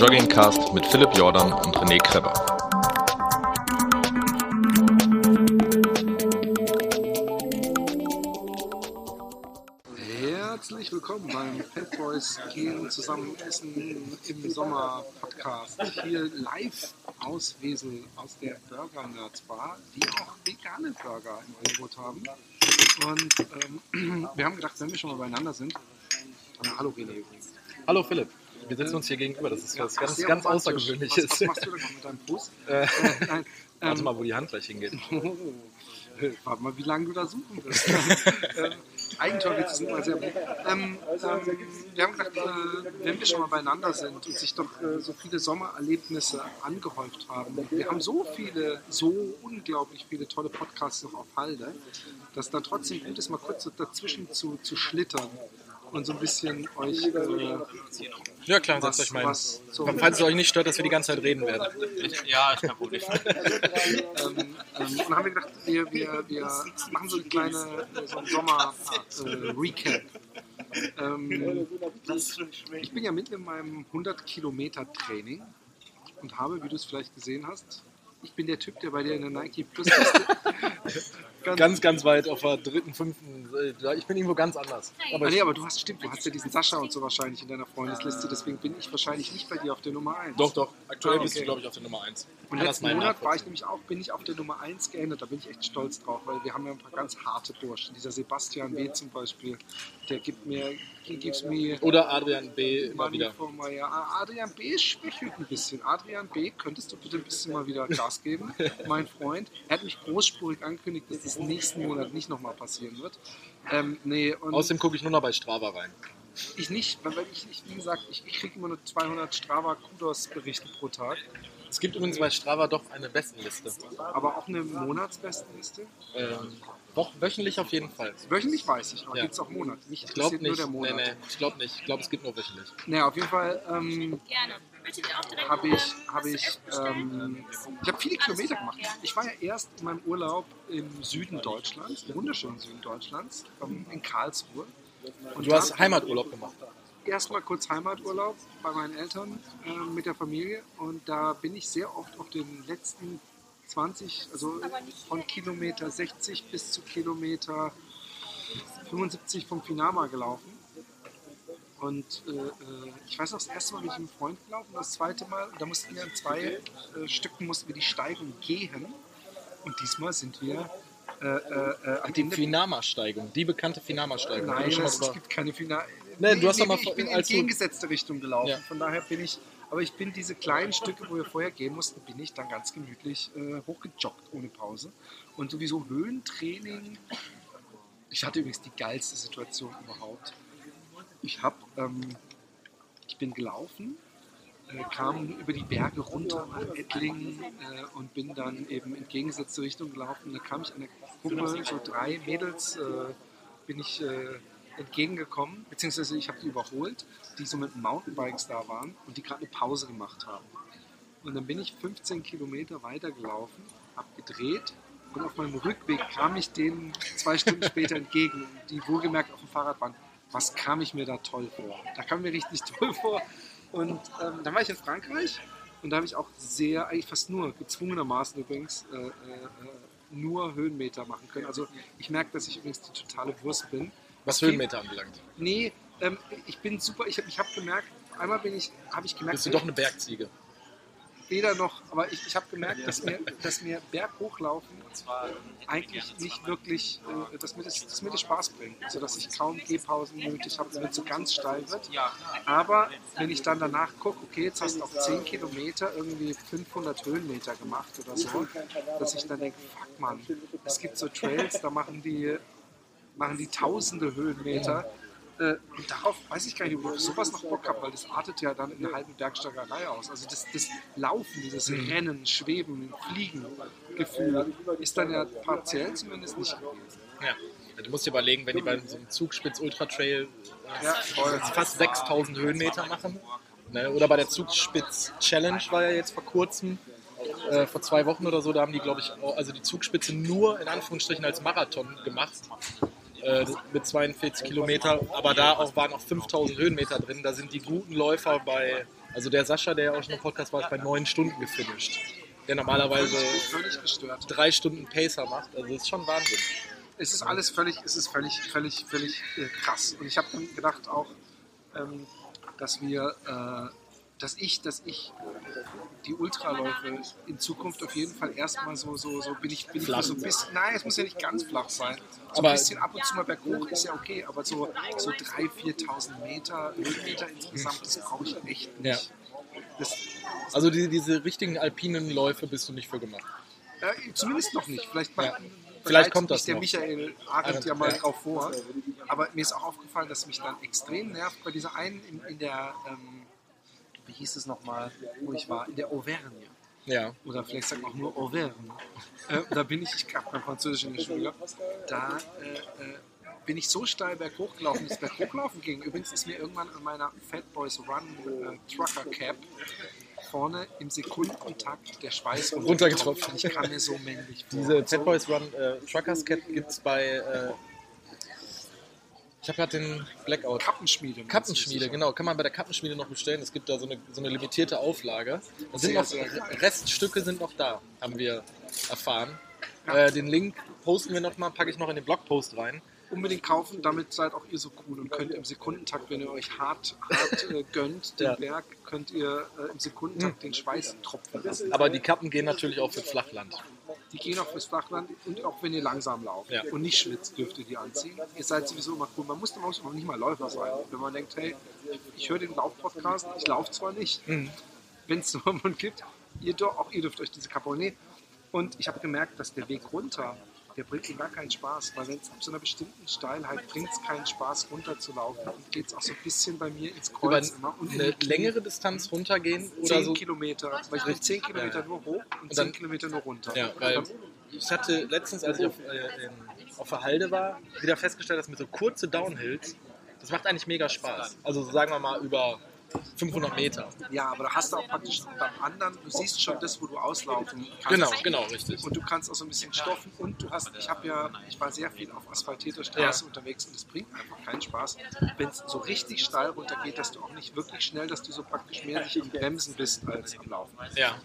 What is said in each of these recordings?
Joggingcast mit Philipp Jordan und René Kreber. Herzlich willkommen beim Fat Boys Gehen zusammen essen im Sommer Podcast. Hier live aus Wesel, aus der Burger Nerds Bar, die auch vegane Burger im Angebot haben. Und ähm, wir haben gedacht, wenn wir schon mal beieinander sind, äh, hallo René übrigens. Hallo Philipp, wir sitzen uns hier gegenüber. Das ist was ganz, ganz. Außergewöhnliches. Was, was machst du denn noch mit deinem Fuß? Äh, nein, Warte ähm, mal, wo die Hand gleich hingeht. Oh, warte mal, wie lange du da suchen wirst. ähm, Eigentorwitze sind immer sehr gut. Ähm, ähm, wir haben gedacht, äh, wenn wir schon mal beieinander sind und sich doch äh, so viele Sommererlebnisse angehäuft haben, wir haben so viele, so unglaublich viele tolle Podcasts noch auf Halde, dass dann trotzdem gut ist, mal kurz so dazwischen zu, zu schlittern und so ein bisschen euch äh, Ja klar, was, setzt euch mal was so, Falls es euch nicht stört, dass wir die ganze Zeit reden werden. Ja, ist kein Problem. ähm, ähm, und dann haben wir gedacht, wir, wir, wir machen so eine kleine äh, so ein Sommer-Recap. ähm, ich bin ja mitten in meinem 100 Kilometer Training und habe, wie du es vielleicht gesehen hast, ich bin der Typ, der bei dir in der Nike Plus Liste Ganz, ganz weit auf der dritten, fünften. äh, Ich bin irgendwo ganz anders. Aber Ah, nee, aber du hast stimmt, du hast ja diesen Sascha und so wahrscheinlich in deiner Freundesliste, deswegen bin ich wahrscheinlich nicht bei dir auf der Nummer 1. doch, doch. Aktuell Ah, bist du, okay. glaube ich, auf der Nummer 1. Und letzten Monat war ich nämlich auch, bin ich auf der Nummer 1 geändert. Da bin ich echt stolz drauf, weil wir haben ja ein paar ganz harte Burschen. Dieser Sebastian W. zum Beispiel, der gibt mir, gives me Oder Adrian B. immer wieder. Ah, Adrian B. schwächelt ein bisschen. Adrian B., könntest du bitte ein bisschen mal wieder Gas geben, mein Freund? Er hat mich großspurig angekündigt, dass das nächsten Monat nicht nochmal passieren wird. Ähm, nee, Außerdem gucke ich nur noch bei Strava rein. ich nicht, weil weil ich, ich wie gesagt, ich, ich kriege immer nur 200 Strava-Kudos-Berichte pro Tag. Es gibt übrigens bei Strava doch eine Bestenliste. Aber auch eine Monatsbestenliste. Ähm, doch, wöchentlich auf jeden Fall. Wöchentlich weiß ich, aber Ja. gibt es auch Monat. Nicht, Ich glaube interessiert nur nicht. der Nee, Monat. nee, ich glaube nicht. Ich glaube, es gibt nur wöchentlich. Naja, auf jeden Fall ähm, Gerne. Habe ich, ähm, hab zu ich, essen bestellen? ähm, ich habe viele Kilometer gemacht. Ich war ja erst in meinem Urlaub im Süden Deutschlands, im wunderschönen Süden Deutschlands, ähm, in Karlsruhe. Und Du hast Heimaturlaub gemacht. erstmal kurz Heimaturlaub bei meinen Eltern äh, mit der Familie und da bin ich sehr oft auf den letzten 20, also von Kilometer 60 bis zu Kilometer 75 vom Finama gelaufen. Und äh, äh, ich weiß noch, das erste Mal bin ich mit einem Freund gelaufen, das zweite Mal, da mussten wir in zwei äh, Stücken mussten wir die Steigung gehen. Und diesmal sind wir äh, äh, äh, an Die dem Finama-Steigung. Die bekannte Finama-Steigung. Nein, es, gibt keine Finale. Nee, du hast doch mal ich bin in entgegengesetzte Richtung gelaufen. Ja. Von daher bin ich, aber ich bin diese kleinen Stücke, wo wir vorher gehen mussten, bin ich dann ganz gemütlich äh, hochgejoggt ohne Pause. Und sowieso Höhentraining. Ich hatte übrigens die geilste Situation überhaupt. Ich habe, ähm, ich bin gelaufen, äh, kam über die Berge runter nach Ettlingen äh, und bin dann eben entgegengesetzte Richtung gelaufen. Da kam ich an der Gruppe, so drei Mädels, äh, bin ich äh, entgegengekommen, beziehungsweise ich habe die überholt, die so mit Mountainbikes da waren und die gerade eine Pause gemacht haben. Und dann bin ich 15 Kilometer weiter gelaufen, habe gedreht und auf meinem Rückweg kam ich denen zwei Stunden später entgegen, die wohlgemerkt auf dem Fahrrad waren. Was kam ich mir da toll vor? Da kam mir richtig toll vor. Und ähm, dann war ich in Frankreich und da habe ich auch sehr, eigentlich fast nur, gezwungenermaßen übrigens, äh, äh, äh, nur Höhenmeter machen können. Also ich merke, dass ich übrigens die totale Wurst bin. Was Höhenmeter anbelangt. Nee, ähm, ich bin super, ich habe ich hab gemerkt, einmal bin ich, habe ich gemerkt, Bist du doch eine Bergziege. weder noch, aber ich, ich habe gemerkt, dass mir, dass mir Berghochlaufen eigentlich nicht wirklich, äh, dass, mir das, dass mir das Spaß bringt, sodass ich kaum Gehpausen nötig habe, wenn es so ganz steil wird. Aber wenn ich dann danach gucke, okay, jetzt hast du auf 10 Kilometer irgendwie 500 Höhenmeter gemacht oder so, dass ich dann denke, fuck man, es gibt so Trails, da machen die, machen die tausende Höhenmeter. Äh, Und darauf weiß ich gar nicht, ob ich sowas noch Bock habe, weil das artet ja dann in einer halben Bergsteigerei aus. Also das, das Laufen, dieses Rennen, Schweben, Fliegen Gefühl ist dann ja partiell zumindest nicht gewesen. Ja. Du musst dir überlegen, wenn die bei so einem Zugspitz Ultra Trail Ja, voll. fast 6000 Höhenmeter machen. Ne? Oder bei der Zugspitz Challenge war ja jetzt vor kurzem, äh, vor zwei Wochen oder so, da haben die, glaube ich, auch, also die Zugspitze nur in Anführungsstrichen als Marathon gemacht. Äh, mit 42 Kilometer, aber da auch waren auch 5000 Höhenmeter drin. Da sind die guten Läufer bei, also der Sascha, der ja auch schon im Podcast war, ist bei 9 Stunden gefinisht. Der normalerweise drei Stunden Pacer macht. Also das ist schon Wahnsinn. es ist alles völlig, es ist völlig, völlig, völlig äh, krass. Und ich habe gedacht auch, ähm, dass wir, äh, dass ich, dass ich die Ultraläufe in Zukunft auf jeden Fall erstmal so, so, so bin ich, bin ich Flach. so ein bisschen, nein, es muss ja nicht ganz flach sein. So Aber- ein bisschen ab und zu mal berghoch ist ja okay, aber so, so 3.000, 4.000 Meter, Höhenmeter insgesamt, das brauche ich echt nicht. Das, Also die, diese richtigen alpinen Läufe bist du nicht für gemacht. Äh, zumindest noch nicht. Vielleicht, Ja. Vielleicht kommt das der noch. Michael Arendt ja mal Ja. drauf vor. Aber mir ist auch aufgefallen, dass mich dann extrem nervt bei dieser einen in, in der, ähm, wie hieß es nochmal, wo ich war, in der Auvergne. Ja. Oder vielleicht sagt man auch nur Auvergne. Äh, da bin ich, ich habe beim Französisch in der Schule gehabt, da äh, äh, bin ich so steil berghoch gelaufen, dass es berghochlaufen ging. Übrigens ist mir irgendwann an meiner Fat Boys Run äh, Trucker Cap vorne im Sekundentakt der Schweiß Runtergetropft. Ich kam mir so männlich vor. Diese Fat Boys Run äh, Truckers Cat gibt es bei. Ich habe gerade den Blackout. Kappenschmiede. Kappenschmiede, genau. Kann man bei der Kappenschmiede noch bestellen. Es gibt da so eine, so eine limitierte Auflage. Sind noch, Reststücke sind noch da, haben wir erfahren. Äh, den Link posten wir nochmal, packe ich noch in den Blogpost rein. Unbedingt kaufen, damit seid auch ihr so cool und könnt im Sekundentakt, wenn ihr euch hart, hart äh, gönnt, den Ja. Berg, könnt ihr äh, im Sekundentakt den Schweiß tropfen lassen. Aber die Kappen gehen natürlich auch für Flachland. Die gehen auch fürs Flachland und auch wenn ihr langsam lauft Ja. und nicht schwitzt, dürft ihr die anziehen. Ihr seid sowieso immer cool. Man muss, man muss auch nicht mal Läufer sein. Wenn man denkt, hey, ich höre den Lauf-Podcast, ich laufe zwar nicht, Mhm. wenn es so einen gibt, ihr, auch ihr dürft euch diese nehmen. Und ich habe gemerkt, dass der Weg runter, der bringt mir gar keinen Spaß, weil wenn es ab so einer bestimmten Steilheit bringt es keinen Spaß runterzulaufen und geht es auch so ein bisschen bei mir ins Über Kreuz in eine längere Distanz runtergehen oder 10 so. Kilometer, weil ich bin 10 Kilometer nur hoch und, Und dann- 10 Kilometer nur runter. Ja, weil ich hatte letztens, als ich auf, äh, in, auf der Halde war, wieder festgestellt, dass mit so kurze Downhills, das macht eigentlich mega Spaß. Also sagen wir mal über 500 Meter. Ja, aber da hast du auch praktisch beim anderen, du siehst schon das, wo du auslaufen kannst. Genau, genau, richtig. Und du kannst auch so ein bisschen stoffen und du hast, ich habe ja, ich war sehr viel auf asphaltierter Straße Ja. unterwegs und es bringt einfach keinen Spaß, wenn es so richtig steil runtergeht, dass du auch nicht wirklich schnell, dass du so praktisch mehr dich am Bremsen bist als am Laufen. Ja.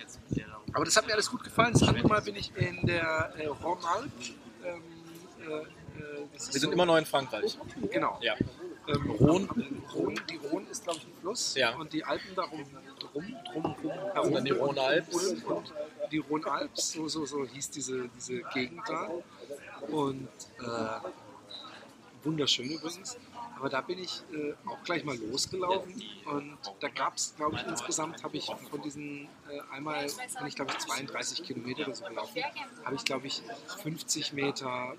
Aber das hat mir alles gut gefallen. Das andere Mal bin ich in der äh, Rhône-Alpes. Ähm, äh, äh, Wir sind so- immer noch in Frankreich. Genau. Ja. Ähm, Rhône, Rhône, die Rhône ist, glaube ich, ein Fluss. Ja. Und die Alpen darum, drum, drum, drum herum. Und dann die Rhône-Alpes. Und, und die Rhône-Alpes, so, so, so hieß diese, diese Gegend da. Und äh, wunderschön übrigens. Aber da bin ich äh, auch gleich mal losgelaufen und da gab es, glaube ich, insgesamt habe ich von diesen äh, einmal, bin ich glaube ich 32 Kilometer oder so gelaufen, habe ich glaube ich 50 Meter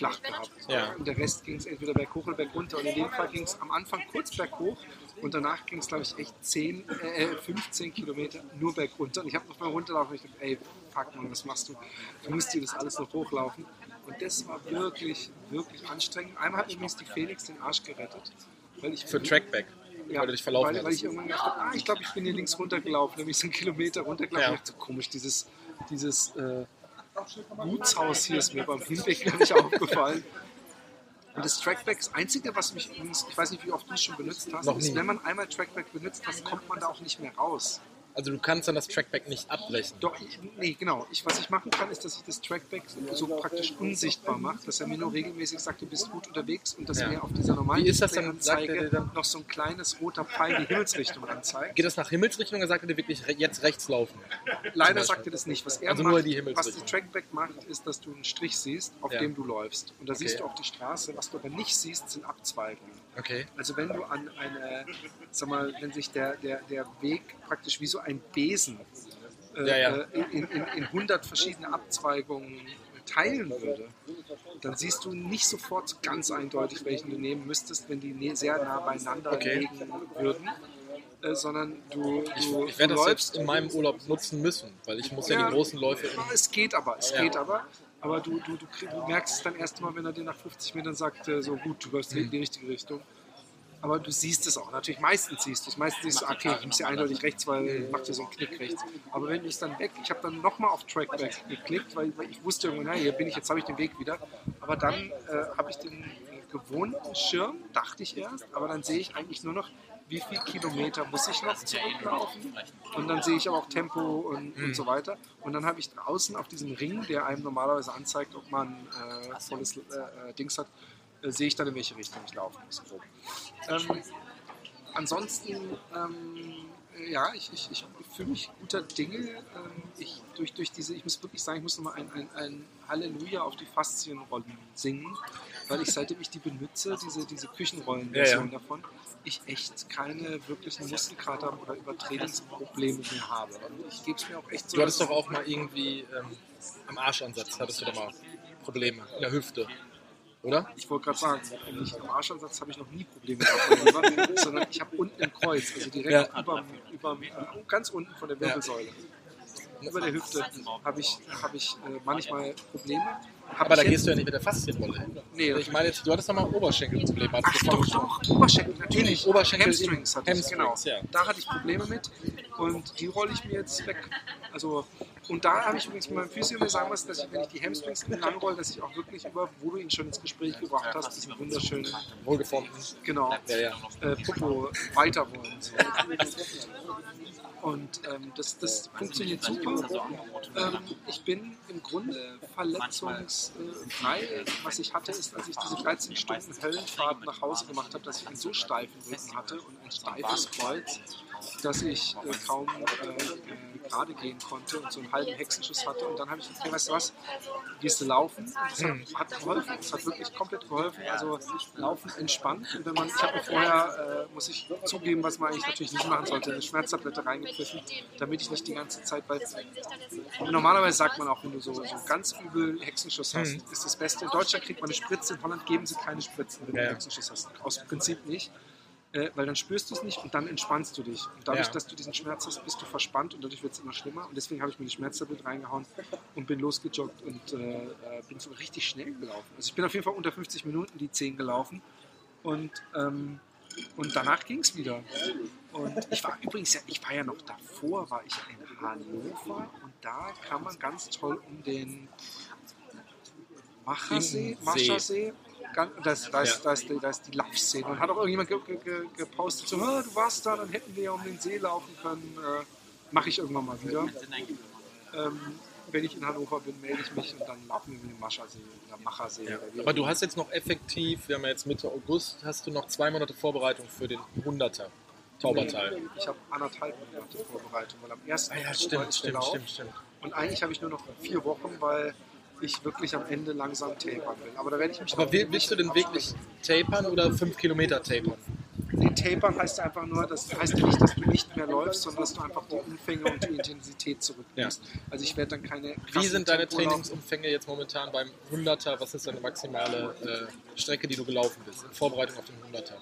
flach gehabt. Ja. Und der Rest ging es entweder berghoch oder bergunter. Und in dem Fall ging es am Anfang kurz berghoch und danach ging es, glaube ich, echt 10, äh, 15 Kilometer nur bergunter. Und ich habe noch mal runterlaufen und ich dachte, ey, fuck man, was machst du? Du musst dir das alles noch hochlaufen. Und das war wirklich, wirklich anstrengend. Einmal hat mir übrigens die Felix den Arsch gerettet. Weil ich Für Trackback. ja, weil du dich verlaufen weil, weil ich irgendwann gedacht habe, ah, ich glaube, ich bin hier links runtergelaufen, nämlich so einen Kilometer runtergelaufen. Ja. Ich dachte, so komisch, dieses, dieses äh, Gutshaus hier ist mir beim Hinweg glaube ich aufgefallen. Und das Trackback, das Einzige, was mich übrigens, ich weiß nicht, wie oft du es schon benutzt hast, ist, wenn man einmal Trackback benutzt hat, kommt man da auch nicht mehr raus. Also du kannst dann das Trackback nicht abbrechen. Doch, ich, nee, genau. Ich, was ich machen kann, ist, dass ich das Trackback so praktisch unsichtbar mache, dass er mir nur regelmäßig sagt, du bist gut unterwegs und dass Ja. mir auf dieser normalen Wie ist das dann? Er dir dann- noch so ein kleines roter Pfeil die Himmelsrichtung anzeigt. Geht das nach Himmelsrichtung oder sagt er dir wirklich jetzt rechts laufen? Leider sagt er das nicht. Was er Also macht, nur die was Himmelsrichtung. die Trackback macht, ist, dass du einen Strich siehst, auf Ja. dem du läufst. Und da siehst Okay. du auch die Straße. Was du aber nicht siehst, sind Abzweigungen. Okay. Also wenn du an eine, sag mal, wenn sich der, der, der Weg praktisch wie so ein Besen äh, Ja, ja. äh, in, in, in 100 verschiedene Abzweigungen teilen würde, dann siehst du nicht sofort so ganz eindeutig, welchen du nehmen müsstest, wenn die ne- sehr nah beieinander Okay. liegen würden. Äh, sondern du, Ich, du, ich werde du das jetzt in meinem Urlaub nutzen müssen, weil ich muss ja, Ja. die großen Läufe. Es geht aber, es Ja. geht aber. Aber du, du, du, du merkst es dann erst mal, wenn er dir nach 50 Metern sagt, äh, so gut, du läufst Mhm. in die richtige Richtung. Aber du siehst es auch. Natürlich, meistens siehst du es. Meistens siehst du, okay, ich muss ja eindeutig rechts, weil macht ja so einen Knick rechts. Aber wenn du es dann weg, ich habe dann nochmal auf Trackback geklickt, weil, weil ich wusste irgendwann, na, hier bin ich, jetzt habe ich den Weg wieder. Aber dann äh, habe ich den gewohnten Schirm, dachte ich erst, aber dann sehe ich eigentlich nur noch, wie viel Kilometer muss ich noch zurücklaufen. Und dann sehe ich aber auch Tempo und, und so weiter. Und dann habe ich draußen auf diesem Ring, der einem normalerweise anzeigt, ob man äh, volles äh, äh, Dings hat, äh, sehe ich dann, in welche Richtung ich laufen muss. Ähm, ansonsten, ähm, ja, ich, ich, ich fühle mich guter Dinge. Ähm, ich, durch, durch diese, ich muss wirklich sagen, ich muss nochmal ein, ein, ein Halleluja auf die Faszienrollen singen, weil ich seitdem ich die benutze, diese, diese Küchenrollen-Version Ja, ja. davon, ich echt keine wirklichen Muskelkater oder Übertretungsprobleme mehr habe. Und ich gebe es mir auch echt so. Du hattest doch auch mal irgendwie ähm, am Arschansatz, hattest du doch mal Probleme in der Hüfte, oder? Ich wollte gerade sagen, wenn ich am Arschansatz habe ich noch nie Probleme gehabt, sondern ich habe unten im Kreuz, also direkt Ja. über, über, ganz unten von der Wirbelsäule. Über der Hüfte habe ich, hab ich äh, manchmal Probleme. Aber da gehst du ja nicht mit der Faszienrolle hin. Nee, Ich meine jetzt, du hattest doch mal Oberschenkelprobleme. Ach doch, doch, Oberschenkel, natürlich. Oberschenkel- Hamstrings hatte ich, genau. Ja. Da hatte ich Probleme mit und die rolle ich mir jetzt weg. Also, und da habe ich übrigens mit meinem Physio mir sagen lassen, dass ich, wenn ich die Hamstrings lang rolle, dass ich auch wirklich über, wo du ihn schon ins Gespräch gebracht hast, diesen wunderschönen, wohlgeformten. genau, Ja, ja. äh, Popo weiter wollen. Und ähm, das, das funktioniert super. Ähm, ich bin im Grunde verletzungsfrei. Was ich hatte, ist, als ich diese 13 Stunden Höllenfahrt nach Hause gemacht habe, dass ich einen so steifen Rücken hatte und ein steifes Kreuz, dass ich äh, kaum äh, gerade gehen konnte und so einen halben Hexenschuss hatte. Und dann habe ich hey, weißt du was, gehst du laufen? Das hat, hat geholfen. Das hat wirklich komplett geholfen. Also laufen entspannt. Und wenn man, ich habe vorher, äh, muss ich zugeben, was man eigentlich natürlich nicht machen sollte, eine Schmerztablette reingepfiffen, damit ich nicht die ganze Zeit, weil normalerweise sagt man auch, wenn du so, so ganz übel Hexenschuss hast, Mhm. ist das Beste. In Deutschland kriegt man eine Spritze, in Holland geben sie keine Spritzen, wenn du ja. einen Hexenschuss hast. Aus Prinzip nicht. Äh, weil dann spürst du es nicht und dann entspannst du dich. Und dadurch, Ja. dass du diesen Schmerz hast, bist du verspannt und dadurch wird es immer schlimmer. Und deswegen habe ich mir die Schmerztablette reingehauen und bin losgejoggt und äh, äh, bin so richtig schnell gelaufen. Also ich bin auf jeden Fall unter 50 Minuten die 10 gelaufen und, ähm, und danach ging es wieder. Und ich war übrigens ja, ich war ja noch davor, war ich in Hannover und da kann man ganz toll um den Machersee, See. Maschersee, ganz- das, da, ist, Ja. da, ist, die- da ist die Laufszene. Und hat auch irgendjemand ge, ge, ge, gepostet, so, "Ah, du warst da, dann hätten wir ja um den See laufen können. Äh, Mache ich irgendwann mal wieder. Ähm, wenn ich in Hannover bin, melde ich mich und dann laufen wir mit dem Maschersee oder Machersee. Ja. Oder Aber du hast jetzt noch effektiv, wir haben ja jetzt Mitte August, hast du noch zwei Monate Vorbereitung für den 100er Taubertal. Ich habe anderthalb Monate Vorbereitung, weil am 1. Ah ja, stimmt, stimmt, stimmt, stimmt. Und eigentlich habe ich nur noch vier Wochen, weil ich wirklich am Ende langsam tapern will. Aber da werde ich mich Aber will, willst du denn wirklich tapern oder 5 Kilometer tapern? Nee, tapern heißt ja einfach nur, das heißt ja nicht, dass du nicht mehr läufst, sondern dass du einfach die Umfänge und die Intensität zurücknimmst. Also ich werde dann keine Wie sind deine Tempo. Trainingsumfänge jetzt momentan beim 100er? Was ist deine maximale äh, Strecke, die du gelaufen bist in Vorbereitung auf den 100er?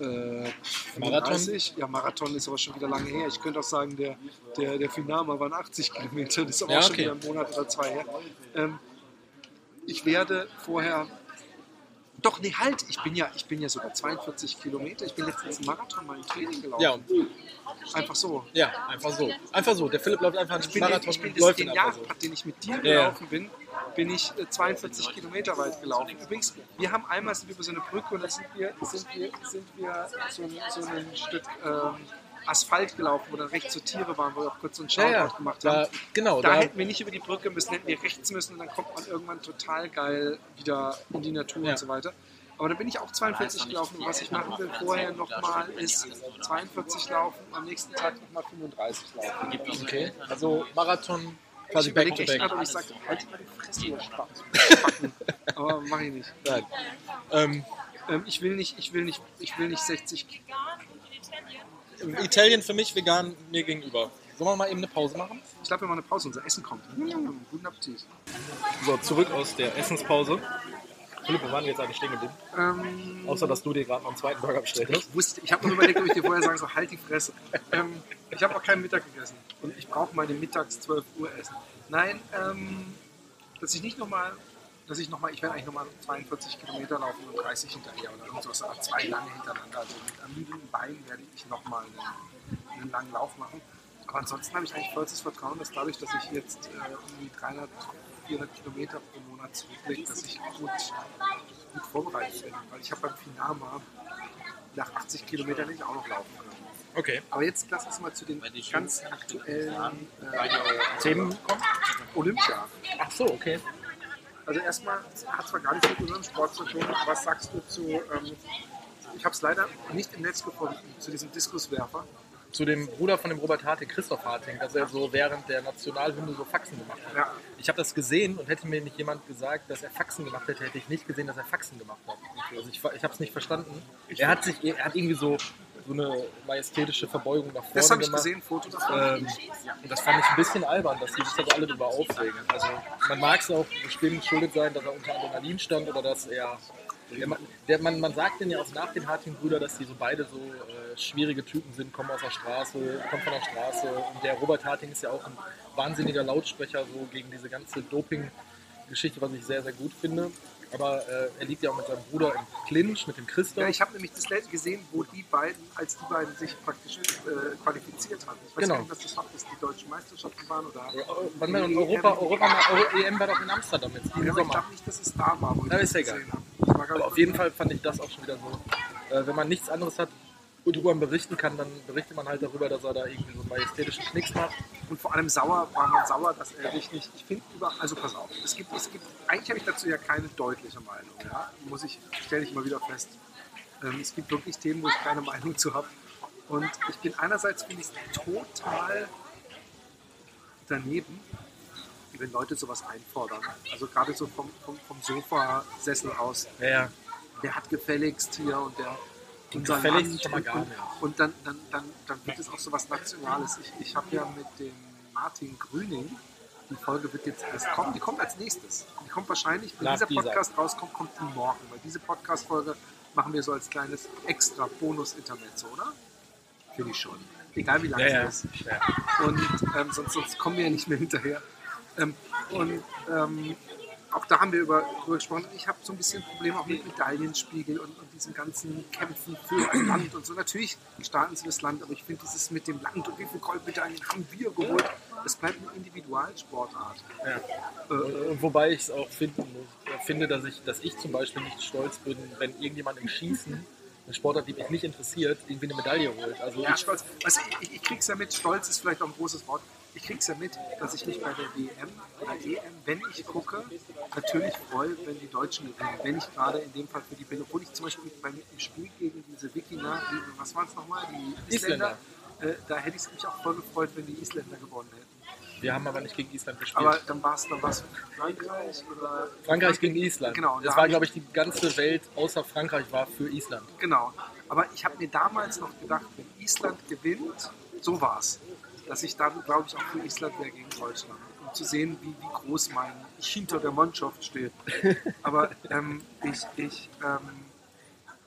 Äh, Marathon? 35? Ja, Marathon ist aber schon wieder lange her. Ich könnte auch sagen, der, der, der Finama waren 80 Kilometer. Das ist aber Ja, auch schon okay. wieder ein Monat oder zwei her. Ähm, ich werde vorher. Doch, nee, halt, ich bin ja, ich bin ja sogar 42 Kilometer. Ich bin letztens einen Marathon mal im Training gelaufen. Ja, Einfach so. ja, einfach so. Einfach so. Der Philipp läuft einfach einen Ich bin, Marathon ich bin das, läuft den einfach so. Den ich mit dir Ja, gelaufen bin, bin ich äh, 42 Kilometer weit gelaufen. Übrigens, wir haben einmal sind wir über so eine Brücke und da sind wir, sind wir, sind wir so, ein, so ein Stück ähm, Asphalt gelaufen, wo dann rechts so Tiere waren, wo wir auch kurz so einen Ja, Shoutout ja. gemacht Da, haben. genau, Da da, hätten wir nicht über die Brücke müssen, hätten wir rechts müssen und dann kommt man irgendwann total geil wieder in die Natur Ja. und so weiter. Aber da bin ich auch 42 gelaufen und was ich machen will vorher nochmal ist 42 laufen, am nächsten Tag nochmal 35 laufen. okay. Also Marathon Ich quasi back überlege to back. gerade, ich sage, halt mal die Fresse, ihr Spacken. Aber mache ich nicht. Nein. Ähm, Ähm, ich will nicht, ich will nicht, ich will nicht 60. Italien für mich, vegan mir gegenüber. Sollen wir mal eben eine Pause machen? Ich glaube, wir machen eine Pause, unser Essen kommt. Guten Appetit. So, zurück aus der Essenspause. Philipp, wir waren jetzt eigentlich stehen geblieben. Ähm, Außer, dass du dir gerade noch einen zweiten Burger bestellt hast. ich wusste, ich habe noch überlegt, ob ich dir vorher sage, so halt die Fresse. Ähm, ich habe auch keinen Mittag gegessen und ich brauche meine mittags 12 Uhr Essen. Nein, ähm, dass ich nicht nochmal dass ich nochmal, ich werde eigentlich nochmal 42 Kilometer laufen und 30 hinterher oder irgendwas, aber zwei lange hintereinander. Also mit ermüdeten Beinen werde ich nochmal einen, einen langen Lauf machen. Aber ansonsten habe ich eigentlich vollstes Vertrauen, dass dadurch, dass ich jetzt äh, irgendwie 300, 400 Kilometer pro Monat zurücklege, dass ich gut, gut vorbereitet bin. Weil ich habe beim Finama nach 80 Kilometern nicht auch noch laufen können. Okay. Aber jetzt lass uns mal zu den ganz aktuellen äh, Themen kommen? Olympia. Ach so, okay. Also erstmal hat zwar gar nichts mit unserem Sport zu tun. Was sagst du zu, ähm, ich habe es leider nicht im Netz gefunden, zu diesem Diskuswerfer. Zu dem Bruder von dem Robert Harting, Christoph Harting, dass er so während der Nationalhymne so Faxen gemacht hat. Ja. Ich habe das gesehen und hätte mir nicht jemand gesagt, dass er Faxen gemacht hätte, hätte ich nicht gesehen, dass er Faxen gemacht hat. Also ich, ich habe es nicht verstanden. Er hat sich, er hat irgendwie so, so eine majestätische Verbeugung nach vorne Das habe ich gemacht. gesehen, ein Foto davon. Ähm, und das fand ich ein bisschen albern, dass die sich da so alle drüber aufregen. Also man mag es auch bestimmt schuldet sein, dass er unter Adrenalin stand oder dass er. Der, man- der, man, man sagt denn ja auch nach den Harting-Brüder, dass die so beide so äh, schwierige Typen sind, kommen aus der Straße, kommen von der Straße. Und der Robert Harting ist ja auch ein wahnsinniger Lautsprecher so gegen diese ganze Doping-Geschichte, was ich sehr, sehr gut finde. Aber äh, er liegt ja auch mit seinem Bruder im Clinch, mit dem Christoph. ja, ich habe nämlich das letzte gesehen, wo die beiden, als die beiden sich praktisch äh, qualifiziert hatten. Ich weiß Genau. gar nicht, was das war, dass die deutschen Meisterschaften waren oder. Ja, Wann war denn Europa, Europa, Euro, EM war doch in Amsterdam jetzt, Ja, aber ich glaube nicht, dass es da war, wo das ist ja egal. auf jeden Fall fand ich das auch schon wieder so. Äh, wenn man nichts anderes hat, worüber man berichten kann, dann berichtet man halt darüber, dass er da irgendwie so einen majestätischen Knicks macht. Und vor allem sauer war man sauer, dass er sich nicht. Ich finde über. Also pass auf, es gibt, es gibt. Eigentlich habe ich dazu ja keine deutliche Meinung. Ja? Muss ich, stelle ich immer wieder fest. Ähm, es gibt wirklich Themen, wo ich keine Meinung zu habe. Und ich bin einerseits finde ich es total daneben, wenn Leute sowas einfordern. Also gerade so vom, vom, vom Sofasessel aus. Ja, ja. Der hat gefälligst hier und der unser gefälligst schon mal und, gar und, nicht. und dann, dann, dann, dann wird es auch so was Nationales. Ich, ich habe ja mit dem Martin Grüning, die Folge wird jetzt erst kommen, die kommt als nächstes. Die kommt wahrscheinlich, wenn Nach dieser dieser. Podcast rauskommt, kommt die morgen, weil diese Podcast-Folge machen wir so als kleines extra Bonus-Intermezzo, oder? Finde ich schon. Egal wie lang Ja, ja. es ist. ja. Und ähm, sonst, sonst kommen wir ja nicht mehr hinterher. Ähm, und ähm, auch da haben wir über, drüber gesprochen. Ich habe so ein bisschen Probleme auch mit Medaillenspiegel und, und diesen ganzen Kämpfen für ein Land und so. Natürlich starten sie das Land, aber ich finde dieses mit dem Land und wie viele Goldmedaillen haben wir geholt, das bleibt eine Individualsportart. Ja. Äh, Und, und wobei ich es auch finden muss, äh, finde, dass ich, dass ich zum Beispiel nicht stolz bin, wenn irgendjemand im Schießen, eine Sportart, die mich nicht interessiert, irgendwie eine Medaille holt. Also Ja, ich, Stolz. Du, ich, ich krieg's ja mit, Stolz ist vielleicht auch ein großes Wort. Ich krieg's ja mit, dass ich mich bei der WM oder EM, wenn ich gucke, natürlich freue, wenn die Deutschen gewinnen. Wenn ich gerade in dem Fall für die bin, obwohl ich zum Beispiel beim im Spiel gegen diese Wikinger, die, was waren es nochmal, die Isländer, äh, da hätte ich mich auch voll gefreut, wenn die Isländer gewonnen hätten. wir haben aber nicht gegen Island gespielt. Aber dann war es dann war's Frankreich oder. Frankreich gegen Island. Genau, da Das war, glaube ich, die ganze Welt außer Frankreich war für Island. Genau. Aber ich habe mir damals noch gedacht, wenn Island gewinnt, so war es. Dass ich dann, glaube ich, auch für Island wäre gegen Deutschland. Um zu sehen, wie, wie groß mein ich hinter der Mannschaft steht. Aber ähm, ich, ich, ähm,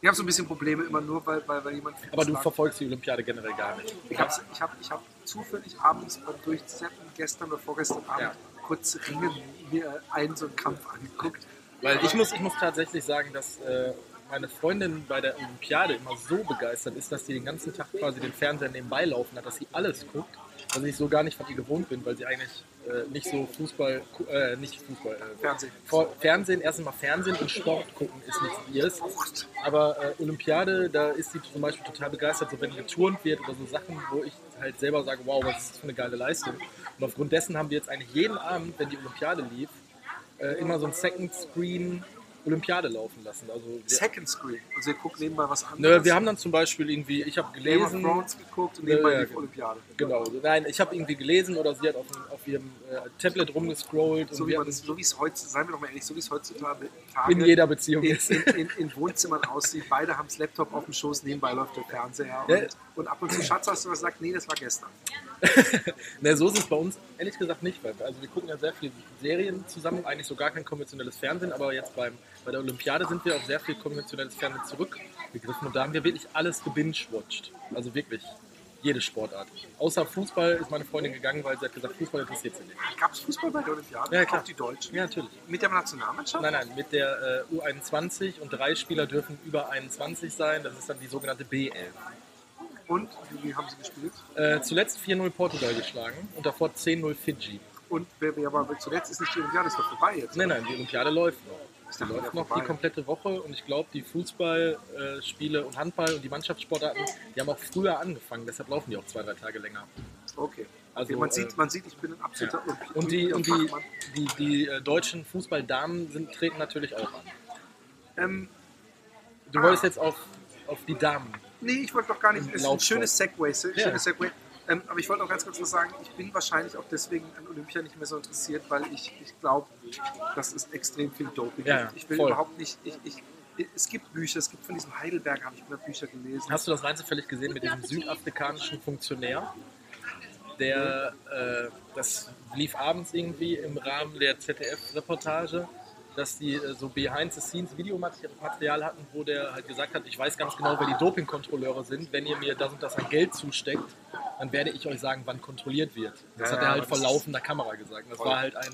ich habe so ein bisschen Probleme immer nur, weil, weil, weil jemand. Aber du sagt- verfolgst die Olympiade generell gar nicht. ich habe ich hab, ich hab zufällig abends beim Durchzeppen gestern oder vorgestern Abend Ja. kurz Ringen mir einen so einen Kampf angeguckt. Weil ich muss, ich muss tatsächlich sagen, dass äh, meine Freundin bei der Olympiade immer so begeistert ist, dass sie den ganzen Tag quasi den Fernseher nebenbei laufen hat, dass sie alles guckt, was ich so gar nicht von ihr gewohnt bin, weil sie eigentlich äh, nicht so Fußball, äh, nicht Fußball, äh, Fernsehen. vor, Fernsehen, erstens mal Fernsehen und Sport gucken ist nicht ihres. Aber äh, Olympiade, da ist sie zum Beispiel total begeistert, so wenn geturnt wird oder so Sachen, wo ich halt selber sage, wow, was ist das für eine geile Leistung. Und aufgrund dessen haben wir jetzt eigentlich jeden Abend, wenn die Olympiade lief, äh, immer so ein Second Screen Olympiade laufen lassen. Also wir, Second Screen. Also wir gucken nebenbei was anderes. ne, wir haben dann zum Beispiel irgendwie, ich habe Game of gelesen, Thrones geguckt und nebenbei ja, die Olympiade. genau, nein, ich habe irgendwie gelesen oder sie hat auf, auf ihrem äh, Tablet rumgescrollt So wie man so wie es heute, seien wir doch mal ehrlich, so wie es heutzutage in jeder Beziehung in, ist. in, in, in Wohnzimmern aussieht. Beide haben das Laptop auf dem Schoß, nebenbei läuft der Fernseher. Ja. Und, ab und zu Schatz hast du was gesagt, nee, das war gestern. Ne, so ist es bei uns ehrlich gesagt nicht. Weil, also wir gucken ja sehr viele Serien zusammen, eigentlich so gar kein konventionelles Fernsehen, aber jetzt beim, bei der Olympiade sind wir auf sehr viel konventionelles Fernsehen zurückgegriffen und da haben wir wirklich alles gebingewatcht. Also wirklich. Jede Sportart. Außer Fußball ist meine Freundin gegangen, weil sie hat gesagt, Fußball interessiert sie nicht. Gab es Fußball bei der Olympiade? Ja, klar. Auch die Deutschen? Ja, natürlich. Mit der Nationalmannschaft? Nein, nein, mit der äh, U21 und drei Spieler dürfen über 21 sein. Das ist dann die sogenannte B11. Und wie haben sie gespielt? Äh, zuletzt 4-0 Portugal geschlagen und davor 10-0 Fidji. Und war zuletzt ist nicht die Olympiade, ist doch vorbei jetzt. Nein, nein, die Olympiade läuft noch. Ist Die läuft noch die vorbei. komplette Woche und ich glaube, die Fußballspiele und Handball und die Mannschaftssportarten, die haben auch früher angefangen, deshalb laufen die auch zwei, drei Tage länger. Okay. Also, okay man, äh, sieht, man sieht, ich bin ein absoluter Ja. Und die, und die, Fachmann. die, die äh, deutschen Fußballdamen sind, treten natürlich auch an. Ähm, Du Ah. wolltest jetzt auf, auf die Damen. Nee, ich wollte doch gar nicht. Es ist ein schönes Segway. se- Ja. Schönes Segway. Ähm, aber ich wollte auch ganz kurz was sagen. Ich bin wahrscheinlich auch deswegen an Olympia nicht mehr so interessiert, weil ich, ich glaube, das ist extrem viel Doping. Ja, ich will voll. überhaupt nicht. Ich, ich, es gibt Bücher, es gibt von diesem Heidelberg, habe ich mal Bücher gelesen. Hast du das rein zufällig gesehen mit diesem südafrikanischen Funktionär? Der, äh, das lief abends irgendwie im Rahmen der ZDF-Reportage, dass die äh, so Behind-the-Scenes-Videomaterial hatten, wo der halt gesagt hat, ich weiß ganz genau, wer die Dopingkontrolleure sind. Wenn ihr mir das und das an Geld zusteckt, dann werde ich euch sagen, wann kontrolliert wird. Das Ja, hat er ja, halt vor laufender Kamera gesagt. Das war halt ein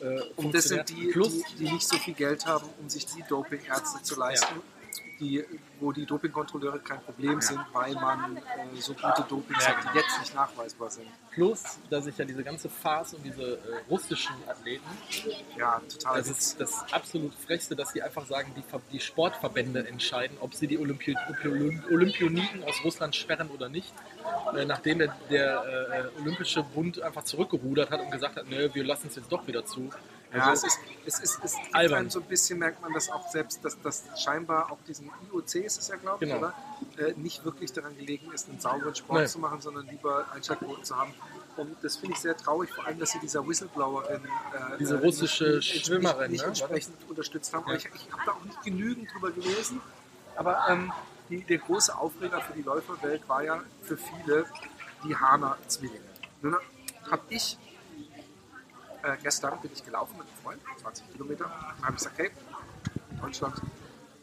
äh, Und das sind die, Plus, die, die nicht so viel Geld haben, um sich die Dopingärzte zu leisten, die, wo die Dopingkontrolleure kein Problem sind, weil man äh, so gute Dopings Ja, hat, die jetzt nicht nachweisbar sind. plus, dass ich ja diese ganze Farce und diese äh, russischen Athleten Ja, total. Das ist das absolut Frechste, dass die einfach sagen, die, die Sportverbände entscheiden, ob sie die Olympi Olympi Olympioniken aus Russland sperren oder nicht. Äh, nachdem der, der äh, Olympische Bund einfach zurückgerudert hat und gesagt hat, nö, wir lassen es jetzt doch wieder zu. Ja, es Also, ist, es ist, es Albern. einem so ein bisschen, merkt man das auch selbst, dass das scheinbar auch diesen IOC ist es ja, glaube ich, Genau. oder? Äh, nicht wirklich daran gelegen ist, einen sauberen Sport Nee. zu machen, sondern lieber Einschaltquoten zu haben. Und das finde ich sehr traurig, vor allem, dass sie dieser Whistleblowerin, äh, Diese äh, russische nicht, nicht, Schwimmerin, nicht ne? entsprechend unterstützt haben. Ja. ich, ich habe da auch nicht genügend drüber gelesen. Aber ähm, die, der große Aufreger für die Läuferwelt war ja für viele die Hana-Zwillinge. Nun habe ich äh, gestern bin ich gelaufen mit einem Freund, 20 Kilometer, und habe gesagt, hey, in Deutschland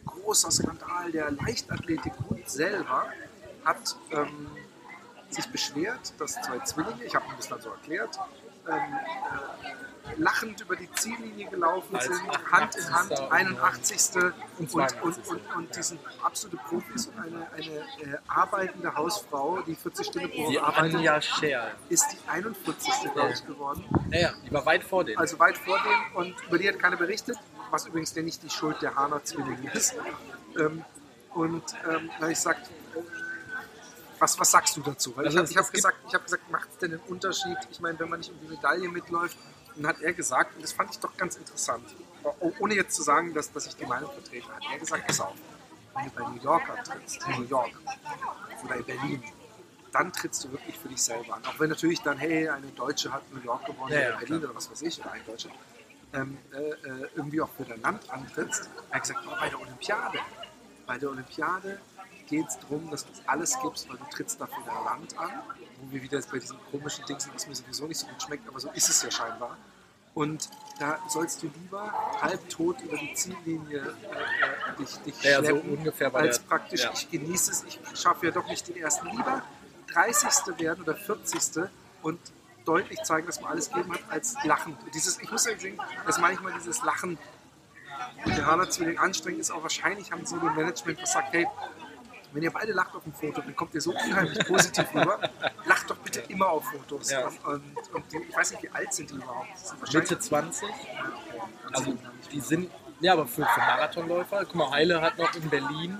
großer Skandal, der Leichtathletikbund selber hat ähm, sich beschwert, dass zwei Zwillinge, ich habe ihm das dann so erklärt, ähm, äh, lachend über die Ziellinie gelaufen sind, Hand in Hand, 88. 81. Und Und, 82. und, und, die sind absolute Profis und eine, eine äh, arbeitende Hausfrau, die 40 Stunden pro Woche arbeitet, Anja Scherl. ist die 41. glaube ich geworden. Naja, die war weit vor denen. Also weit vor dem und über die hat keiner berichtet, was übrigens ja nicht die Schuld der Hana-Zwillinge ist. Ähm, und ähm, hab ich gesagt, was, was sagst du dazu? Weil Also ich habe hab gesagt, ich hab gesagt, macht es denn einen Unterschied? Ich meine, wenn man nicht um die Medaille mitläuft, dann hat er gesagt, und das fand ich doch ganz interessant, oh- ohne jetzt zu sagen, dass, dass ich die Meinung vertrete, hat er gesagt, pass auf, wenn du bei New York antrittst, in New York oder in Berlin, dann trittst du wirklich für dich selber an. Auch wenn natürlich dann, hey, eine Deutsche hat New York gewonnen Ja, ja, oder Berlin oder was weiß ich, oder ein Deutscher, ähm, äh, äh, irgendwie auch für dein Land antrittst. Er hat gesagt, aber bei der Olympiade, bei der Olympiade geht es darum, dass du alles gibst, weil du trittst dafür dein Land an, wo wir wieder jetzt bei diesen komischen Dingen sind, was mir sowieso nicht so gut schmeckt, aber so ist es ja scheinbar. Und da sollst du lieber halbtot über die Ziellinie äh, äh, dich, dich Ja, so schleppen, bei als praktisch, ja. ich genieße es, ich schaffe ja doch nicht den ersten. Lieber 30. werden oder 40. und deutlich zeigen, dass man alles gegeben hat, als lachen. Dieses, ich muss ja sehen, dass manchmal dieses Lachen mit der Hana-Zwilling anstrengend ist, auch wahrscheinlich haben sie dem Management gesagt, hey, wenn ihr beide lacht auf dem Foto, dann kommt ihr so unheimlich positiv rüber. Lacht doch bitte immer auf Fotos. Ja. Und, und, und die, ich weiß nicht, wie alt sind die überhaupt? Sind Mitte 20. Also die sind, ja, aber für, für Marathonläufer, guck mal, Heile hat noch in Berlin,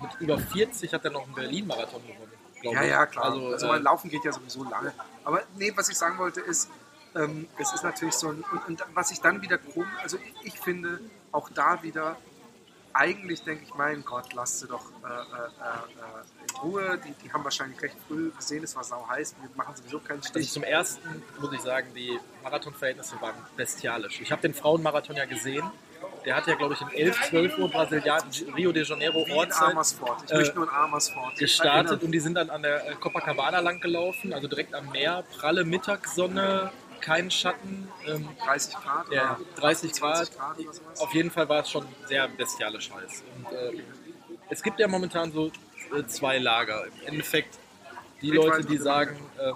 mit über 40 hat er noch einen Berlin-Marathon gewonnen. Ja, ja, klar. Also, Also, äh, mein Laufen geht ja sowieso lange. Aber nee, was ich sagen wollte ist, ähm, es ist natürlich so ein, und, und was ich dann wieder krumm, also ich, ich finde auch da wieder, eigentlich denke ich, mein Gott, lasst sie doch äh, äh, äh, in Ruhe. Die, die haben wahrscheinlich recht früh gesehen, es war sau heiß, wir machen sowieso keinen Also Stich. zum ersten muss ich sagen, die Marathonverhältnisse waren bestialisch. Ich habe den Frauenmarathon ja gesehen. Der hat ja, glaube ich, in 11, 12 Uhr Brasilian Rio de Janeiro Wie Ortszeit Amersfoort. Ich äh, möchte nur in Amersfoort. gestartet und die sind dann an der äh, Copacabana lang gelaufen, also direkt am Meer, pralle Mittagssonne, kein Schatten, ähm, 30 Grad. ja, oder 30 Grad. 20 Grad oder sowas. Auf jeden Fall war es schon sehr bestialisch heiß. Und, äh, es gibt ja momentan so äh, zwei Lager. Im Endeffekt die Leute, die sagen, ähm,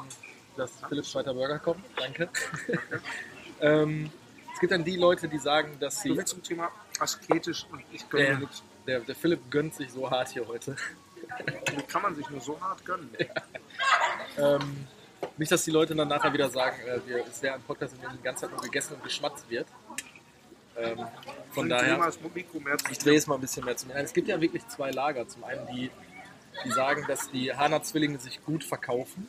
dass Philips zweiter Burger kommt. Danke. ähm, es gibt dann die Leute, die sagen, dass So sie. viel zum Thema asketisch und ich gönne Ja. mir nichts. Der, der Philipp gönnt sich so hart hier heute. Wie kann man sich nur so hart gönnen? Ähm, nicht, dass die Leute dann nachher wieder sagen, äh, wir, es wäre ein Podcast, in dem die ganze Zeit nur gegessen und geschmatzt wird. Ähm, von daher. Ich drehe es mal ein bisschen mehr zu mir. Nein, Es gibt ja wirklich zwei Lager. Zum einen die, die sagen, dass die Hana-Zwillinge sich gut verkaufen.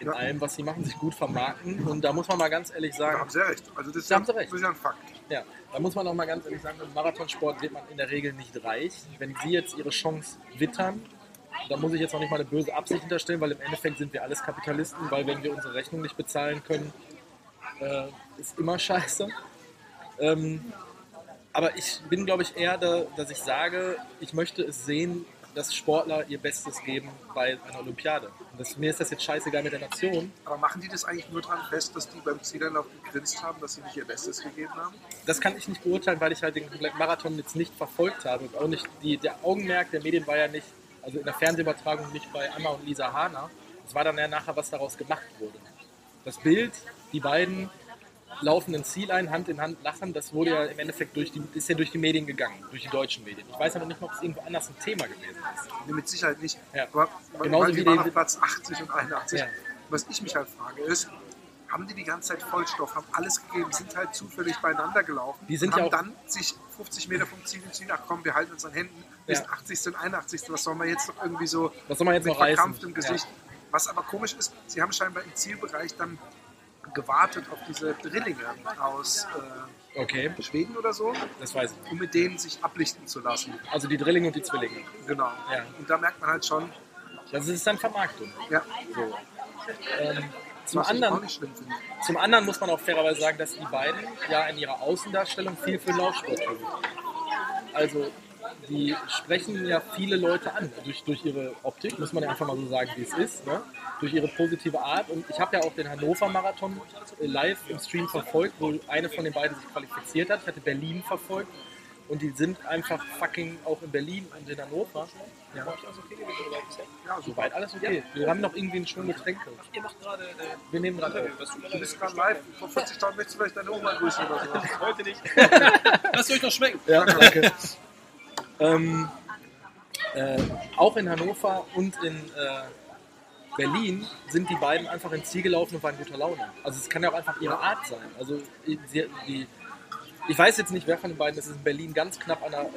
In Ja. allem, was sie machen, sich gut vermarkten. Und da muss man mal ganz ehrlich Da sagen, haben Sie recht. Also das Da haben Sie recht. das ist ja ein Fakt. ja, da muss man auch mal ganz ehrlich sagen, im Marathonsport wird man in der Regel nicht reich. Wenn sie jetzt ihre Chance wittern, da muss ich jetzt noch nicht mal eine böse Absicht hinterstellen, weil im Endeffekt sind wir alles Kapitalisten, weil wenn wir unsere Rechnung nicht bezahlen können, äh, ist immer scheiße. Ähm, aber ich bin, glaube ich, eher da, dass ich sage, ich möchte es sehen, dass Sportler ihr Bestes geben bei einer Olympiade. Das, mir ist das jetzt scheißegal mit der Nation. Aber machen die das eigentlich nur daran fest, dass die beim Zieleinlauf gegrinst haben, dass sie nicht ihr Bestes gegeben haben? Das kann ich nicht beurteilen, weil ich halt den Marathon jetzt nicht verfolgt habe. Und auch nicht die, der Augenmerk der Medien war ja nicht, also in der Fernsehübertragung nicht bei Anna und Lisa Hahner. Es war dann ja nachher, was daraus gemacht wurde. Das Bild, die beiden laufen ins Ziel ein, Hand in Hand lachen, das wurde ja im Endeffekt durch die, ist ja durch die Medien gegangen, durch die deutschen Medien. Ich weiß aber nicht ob es irgendwo anders ein Thema gewesen ist. Nee, mit Sicherheit nicht. Ja. Aber Genauso weil wie die waren die- auf Platz 80 und 81. Ja. Was ich mich halt frage ist, haben die die ganze Zeit Vollstoff, haben alles gegeben, sind halt zufällig beieinander gelaufen Die sind und ja haben auch- dann sich 50 Meter vom Ziel entschieden, ach komm, wir halten uns an Händen bis Ja. 80. und 81. Was soll man jetzt noch irgendwie so Was soll man jetzt mit noch verkrampftem Gesicht? Was aber komisch ist, sie haben scheinbar im Zielbereich dann gewartet auf diese Drillinge aus Ja. Okay, äh, Schweden oder so, das weiß ich. um mit denen sich ablichten zu lassen. Also die Drillinge und die Zwillinge. Genau. Ja. Und da merkt man halt schon, Das ist dann Vermarktung. ja, So. Ähm, zum anderen. Zum anderen muss man auch fairerweise sagen, dass die beiden ja in ihrer Außendarstellung viel für Laufsport tun. Also die sprechen ja viele Leute an durch, durch ihre Optik, muss man ja einfach mal so sagen, wie es ist, ne? durch ihre positive Art. Und ich habe ja auch den Hannover Marathon äh, live im Stream verfolgt, wo eine von den beiden sich qualifiziert hat. Ich hatte Berlin verfolgt und die sind einfach fucking auch in Berlin und in Hannover. Ja, Ja, so soweit alles okay. Wir haben noch irgendwie einen Schwung Getränke. Ihr macht gerade. Äh, Wir nehmen gerade auf. Du bist gerade live. Vor 40 Tagen möchtest du vielleicht deine Oma grüßen oder so. heute nicht. Lasst euch noch schmecken. Ja, danke. ähm, äh, auch in Hannover und in äh, Berlin sind die beiden einfach ins Ziel gelaufen und waren guter Laune. Also es kann ja auch einfach ihre Art sein. Also sie, die, ich weiß jetzt nicht, wer von den beiden ist in Berlin ganz knapp an einer,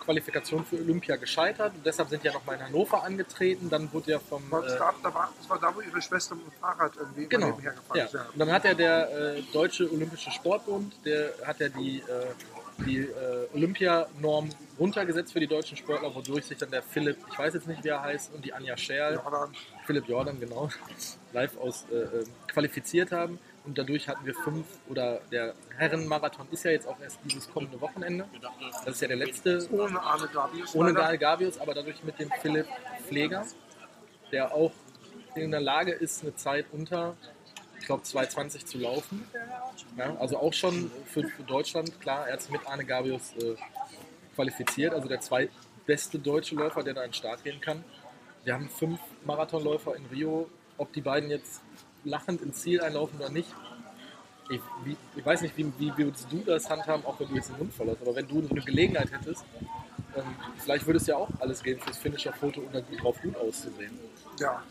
Qualifikation für Olympia gescheitert und deshalb sind ja nochmal in Hannover angetreten. Dann wurde ja vom... Das, Äh, da, da war, das war da, wo ihre Schwester mit dem Fahrrad irgendwie Genau. nebenher gefahren Ja. ist. Ja. Und dann hat ja der äh, Deutsche Olympische Sportbund, der hat ja die, äh, die äh, Olympianorm runtergesetzt für die deutschen Sportler, wodurch sich dann der Philipp, ich weiß jetzt nicht, wie er heißt, und die Anja Scherl, Jordan. Philipp Jordan, genau, live aus äh, äh, qualifiziert haben. Und dadurch hatten wir fünf, oder der Herrenmarathon ist ja jetzt auch erst dieses kommende Wochenende. Das ist ja der letzte Ohne Arne Gabius. ohne. Gal Gavius, aber dadurch mit dem Philipp Pfleger, der auch in der Lage ist, eine Zeit unter, ich glaube, 2,20 zu laufen. Ja, also auch schon für, für Deutschland, klar, er hat sich mit Arne Gavius äh, qualifiziert, also der zweitbeste deutsche Läufer, der da in den Start gehen kann. Wir haben fünf Marathonläufer in Rio, ob die beiden jetzt lachend ins Ziel einlaufen oder nicht. Ich, wie, ich weiß nicht, wie, wie würdest du das handhaben, auch wenn du jetzt den Mund voll hast, aber wenn du so eine Gelegenheit hättest, ähm, vielleicht würdest du ja auch alles geben fürs Finisher-Foto, um dann drauf gut auszusehen. Ja.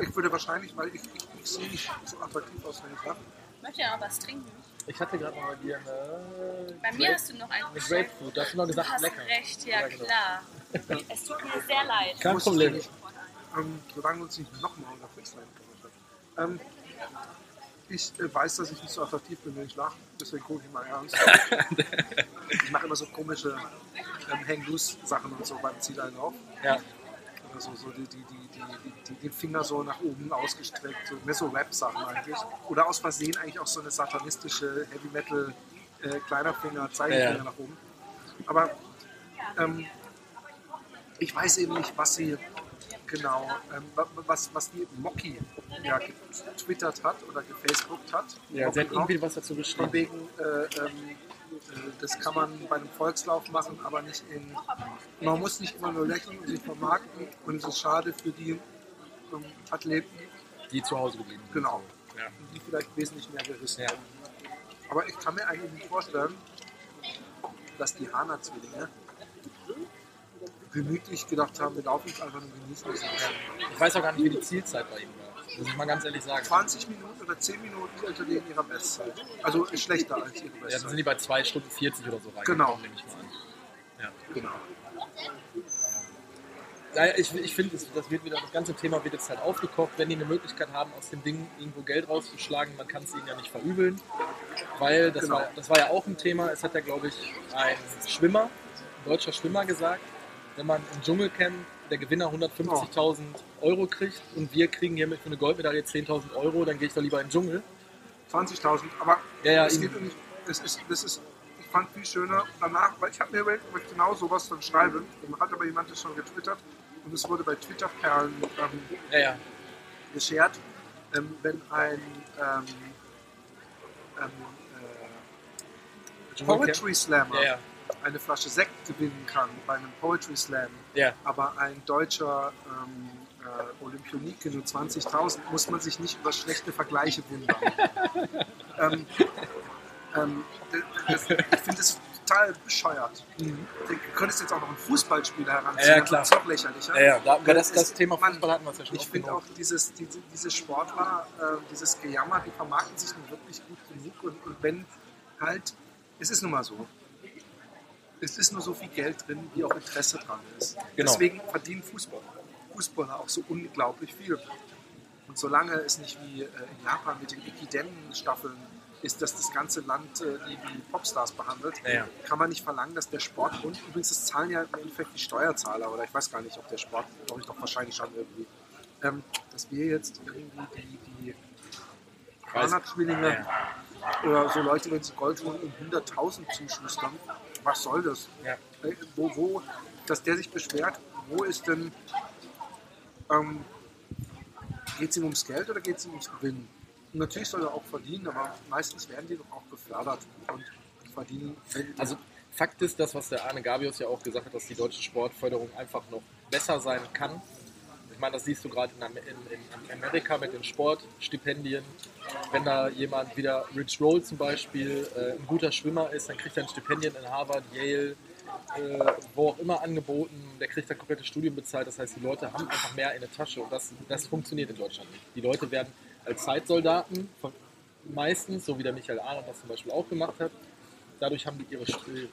Ich würde wahrscheinlich, weil ich, ich, ich sehe nicht so attraktiv aus, wenn ich sage. Möchte ja noch was trinken. Ich hatte gerade mal bei dir eine, Bei mir hast du noch einen eine Grapefruit, da hast du noch Du gesagt, hast lecker. recht, ja, Ja, genau. klar. Es tut mir sehr leid. Kein Problem. Ähm, solange wir uns nicht nochmal unter Fix ähm, Ich äh, weiß, dass ich nicht so attraktiv bin, wenn ich lache. Deswegen gucke ich mal ernst. ich mache immer so komische ähm, Hang-Loose-Sachen und so beim Zieleinlauf. Ja, Also so die, die, die, die, die, die, den Finger so nach oben ausgestreckt, so, mehr so Rap-Sachen eigentlich. Oder aus Versehen eigentlich auch so eine satanistische Heavy Metal äh, kleiner Finger, Zeigefinger Ja, ja. nach oben. Aber ähm, ich weiß eben nicht, was sie genau, ähm, wa- was, was die Mocky ja, getwittert hat oder gefacebookt hat. ja sie hat irgendwie was dazu von geschrieben. wegen, äh, ähm, äh, das kann man bei einem Volkslauf machen, aber nicht in. Man muss nicht immer nur lächeln und sich vermarkten. Und es ist schade für die ähm, Athleten, Die zu Hause geblieben sind. Genau. Ja. die vielleicht wesentlich mehr gerissen Ja. haben. Aber ich kann mir eigentlich nicht vorstellen, dass die Hana-Zwillinge gemütlich gedacht haben, wir laufen jetzt einfach und genießen. Ich weiß auch gar nicht, wie die Zielzeit bei ihnen war. Muss ich mal ganz ehrlich sagen. 20 Minuten oder 10 Minuten unter denen ihrer Bestzeit. Also schlechter als ihre Ja, dann Bestzeit. sind die bei 2 Stunden 40 oder so reingekommen, Genau. nehme ich mal an. genau. Naja, ich, ich finde, das, das, wird wieder, das ganze Thema wird jetzt halt aufgekocht. Wenn die eine Möglichkeit haben, aus dem Ding irgendwo Geld rauszuschlagen, man kann es ihnen ja nicht verübeln. Weil das, Genau. war, das war ja auch ein Thema. Es hat ja, glaube ich, ein Schwimmer, ein deutscher Schwimmer gesagt, wenn man im Dschungelcamp der Gewinner 150.000 Euro kriegt und wir kriegen hiermit für eine Goldmedaille 10.000 Euro, dann gehe ich doch lieber in den Dschungel. 20.000, aber Ja, ja, es geht um, es ist, das ist, ich fand viel schöner danach, weil ich habe mir überlegt, ob ich genau sowas dann schreibe. Dann hat aber jemand das schon getwittert und es wurde bei Twitter-Perlen ähm, Ja, ja. geshared, ähm, wenn ein ähm, ähm, äh. Poetry Slammer. Eine Flasche Sekt gewinnen kann bei einem Poetry Slam, Ja, aber ein deutscher ähm, äh, Olympionike nur 20.000, muss man sich nicht über schlechte Vergleiche wundern. ähm, ähm, das, ich finde das total bescheuert. Du könntest jetzt auch noch einen Fußballspieler heranziehen, Ja, klar. wird's noch lächerlicher. ja, ja. Da, das, Es- das Thema man- Fußball hatten wir es ja schon Ich finde auch dieses, diese, diese Sportler, äh, dieses Gejammer, die vermarkten sich nun wirklich gut genug. Und, und wenn halt, es ist nun mal so, es ist nur so viel Geld drin, wie auch Interesse dran ist. Genau. Deswegen verdienen Fußballer, Fußballer auch so unglaublich viel. Und solange es nicht wie äh, in Japan mit den Ikiden-Staffeln ist, dass das ganze Land äh, die wie Popstars behandelt, Ja, kann man nicht verlangen, dass der Sport und übrigens das zahlen ja im Endeffekt die Steuerzahler oder ich weiß gar nicht, ob der Sport, glaube ich doch wahrscheinlich schon irgendwie, ähm, dass wir jetzt irgendwie die, die Hana-Zwillinge Ja. oder so Leute, wenn sie Gold holen, um 100.000 zuschustern. Was soll das? Ja. Äh, Wo, wo, dass der sich beschwert, wo ist denn, ähm, geht es ihm ums Geld oder geht es ihm ums Gewinnen? Und natürlich soll er auch verdienen, aber meistens werden die doch auch gefördert und verdienen. Also Fakt ist das, was der Arne Gabius ja auch gesagt hat, dass die deutsche Sportförderung einfach noch besser sein kann. Meine, das siehst du gerade in, in, in Amerika mit den Sportstipendien. Wenn da jemand wieder Rich Roll zum Beispiel äh, ein guter Schwimmer ist, dann kriegt er ein Stipendium in Harvard, Yale, äh, wo auch immer angeboten. Der kriegt da komplette Studien bezahlt. Das heißt, die Leute haben einfach mehr in der Tasche und das, das funktioniert in Deutschland nicht. Die Leute werden als Zeitsoldaten von, meistens, so wie der Michael Arnold das zum Beispiel auch gemacht hat, Dadurch haben die ihre,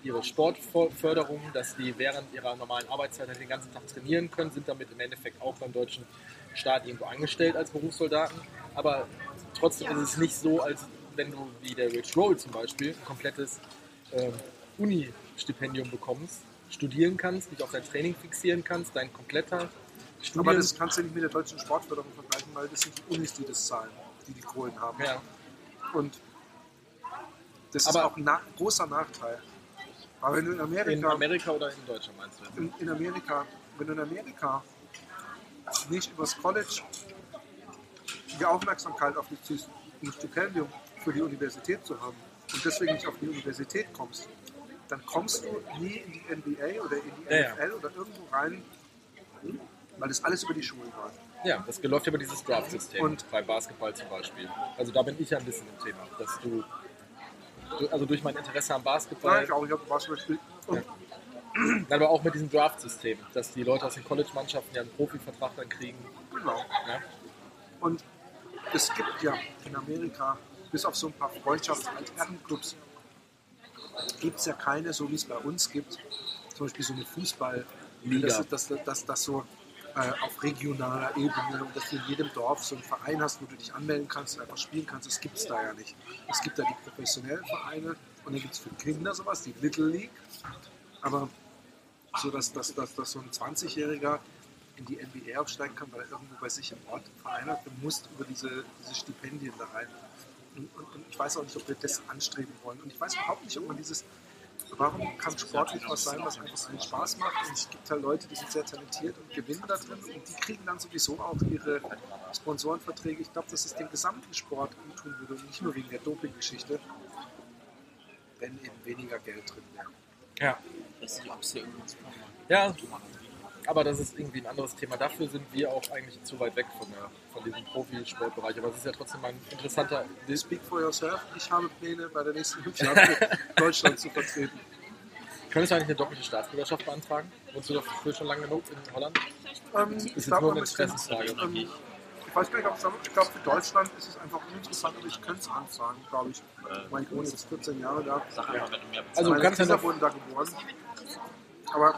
ihre Sportförderung, dass die während ihrer normalen Arbeitszeit halt den ganzen Tag trainieren können, sind damit im Endeffekt auch beim deutschen Staat irgendwo angestellt als Berufssoldaten. Aber trotzdem ist es nicht so, als wenn du wie der Rich Roll zum Beispiel ein komplettes ähm, Uni-Stipendium bekommst, studieren kannst, dich auf dein Training fixieren kannst, dein kompletter Studien... aber das kannst du nicht mit der deutschen Sportförderung vergleichen, weil das sind die Unis, die das zahlen, die die Kohlen haben. ja, Und das Aber- ist auch ein na großer Nachteil. Aber wenn du in Amerika, in Amerika oder in Deutschland meinst du? in, in Amerika, wenn du in Amerika nicht übers College die Aufmerksamkeit auf dich ziehst, ein Stipendium für die Universität zu haben und deswegen nicht auf die Universität kommst, dann kommst du nie in die NBA oder in die Ja, ja. NFL oder irgendwo rein, weil das alles über die Schule war. Ja, das läuft über dieses Draft-System Und- bei Basketball zum Beispiel. Also da bin ich ja ein bisschen im Thema, dass du also durch mein Interesse am Ja, Basketball, ich auch, ich habe Basketball gespielt. Und aber auch mit diesem Draft-System, dass die Leute aus den College-Mannschaften ja einen Profivertrag dann kriegen. genau. Ja? Und es gibt ja in Amerika, bis auf so ein paar Freundschafts- und Herrenclubs, gibt es ja keine, so wie es bei uns gibt, zum Beispiel so eine Fußballliga, das, das, das, das so auf regionaler Ebene dass du in jedem Dorf so einen Verein hast, wo du dich anmelden kannst und einfach spielen kannst, das gibt es da ja nicht. Es gibt da die professionellen Vereine und dann gibt es für Kinder sowas, die Little League, aber so, dass, dass, dass, dass so ein 20-Jähriger in die NBA aufsteigen kann, weil er irgendwo bei sich im Ort einen Verein hat, du musst über diese, diese Stipendien da rein. Und, und, und ich weiß auch nicht, ob wir das anstreben wollen. Und ich weiß überhaupt nicht, ob man dieses, warum kann Sport nicht was sein, was einfach so viel Spaß macht. Und es gibt halt Leute, die sind sehr talentiert und gewinnen da drin und die kriegen dann sowieso auch ihre Sponsorenverträge. Ich glaube, dass es den gesamten Sport gut tun würde und nicht nur wegen der Doping-Geschichte, wenn eben weniger Geld drin wäre. Ja. Weiß nicht, ob es hier irgendwo Supermarkt Ja, aber das ist irgendwie ein anderes Thema. Dafür sind wir auch eigentlich zu weit weg von, der, von diesem Profisportbereich. Aber es ist ja trotzdem ein interessanter. Speak for yourself. Ich habe Pläne, bei der nächsten Olympiade Deutschland zu vertreten. Könntest du eigentlich eine doppelte Staatsbürgerschaft beantragen? Wohnst du dafür schon lange genug in Holland? Ähm, Ist ich jetzt nur eine Interessensfrage. ähm, ich weiß gar nicht, ob es ich glaube, für Deutschland ist es einfach uninteressant, aber ich könnte es anfragen, glaube ich. Mein Sohn ist jetzt 14 Jahre da. Sag einfach, wenn du mehr Also du Meine kannst ja Kinder noch, wurden da geboren. Aber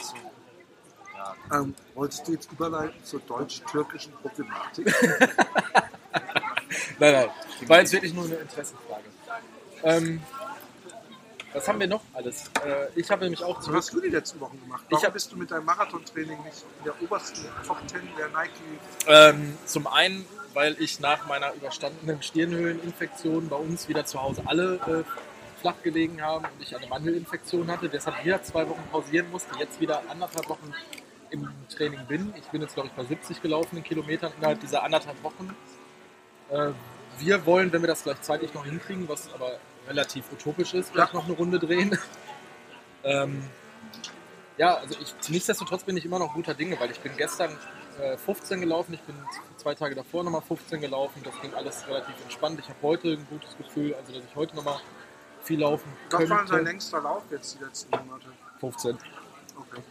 ähm, wolltest du jetzt überleiten zur deutsch-türkischen Problematik? Nein, nein. War jetzt wirklich nur eine Interessenfrage. Ähm, was haben wir noch alles? Äh, ich habe nämlich auch Was zurück. hast du die letzten Wochen gemacht? Warum hab- bist du mit deinem Marathontraining nicht in der obersten Top 10 der Nike? Ähm, zum einen, weil ich nach meiner überstandenen Stirnhöhleninfektion bei uns wieder zu Hause alle äh, flach gelegen haben und ich eine Mandelinfektion hatte, deshalb wieder zwei Wochen pausieren musste, jetzt wieder anderthalb Wochen im Training bin. Ich bin jetzt, glaube ich, bei 70 gelaufenen Kilometern innerhalb dieser anderthalb Wochen. Äh, wir wollen, wenn wir das gleichzeitig noch hinkriegen, was aber relativ utopisch ist, gleich noch eine Runde drehen. ähm, ja, also ich, nichtsdestotrotz bin ich immer noch guter Dinge, weil ich bin gestern äh, 15 gelaufen, ich bin zwei Tage davor nochmal 15 gelaufen, das ging alles relativ entspannt. Ich habe heute ein gutes Gefühl, also dass ich heute nochmal viel laufen Was war dein längster Lauf jetzt die letzten Monate? 15. Okay.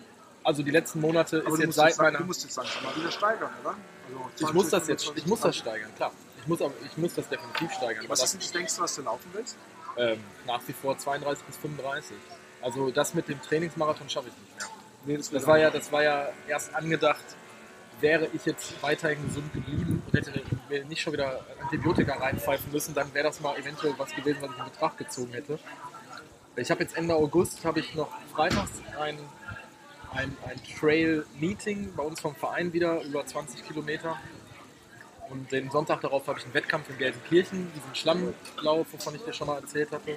Also die letzten Monate Aber ist jetzt seit jetzt, meiner... du musst jetzt langsam mal wieder steigern, oder? Also Ich 20, muss das jetzt, 25, ich muss das 30. steigern, klar. Ich muss, aber- ich muss das definitiv steigern. Was das, ist denn das längste, was du laufen willst? ähm, nach wie vor 32 bis 35. Also das mit dem Trainingsmarathon schaffe ich nicht mehr. Nee, Das war ja, das war ja erst angedacht, wäre ich jetzt weiterhin gesund geblieben und hätte mir nicht schon wieder Antibiotika reinpfeifen müssen, dann wäre das mal eventuell was gewesen, was ich in Betracht gezogen hätte. Ich habe jetzt Ende August habe ich noch freitags ein, ein, ein Trail-Meeting bei uns vom Verein wieder über 20 Kilometer. Und den Sonntag darauf habe ich einen Wettkampf in Gelsenkirchen, diesen Schlammlauf, wovon ich dir schon mal erzählt hatte.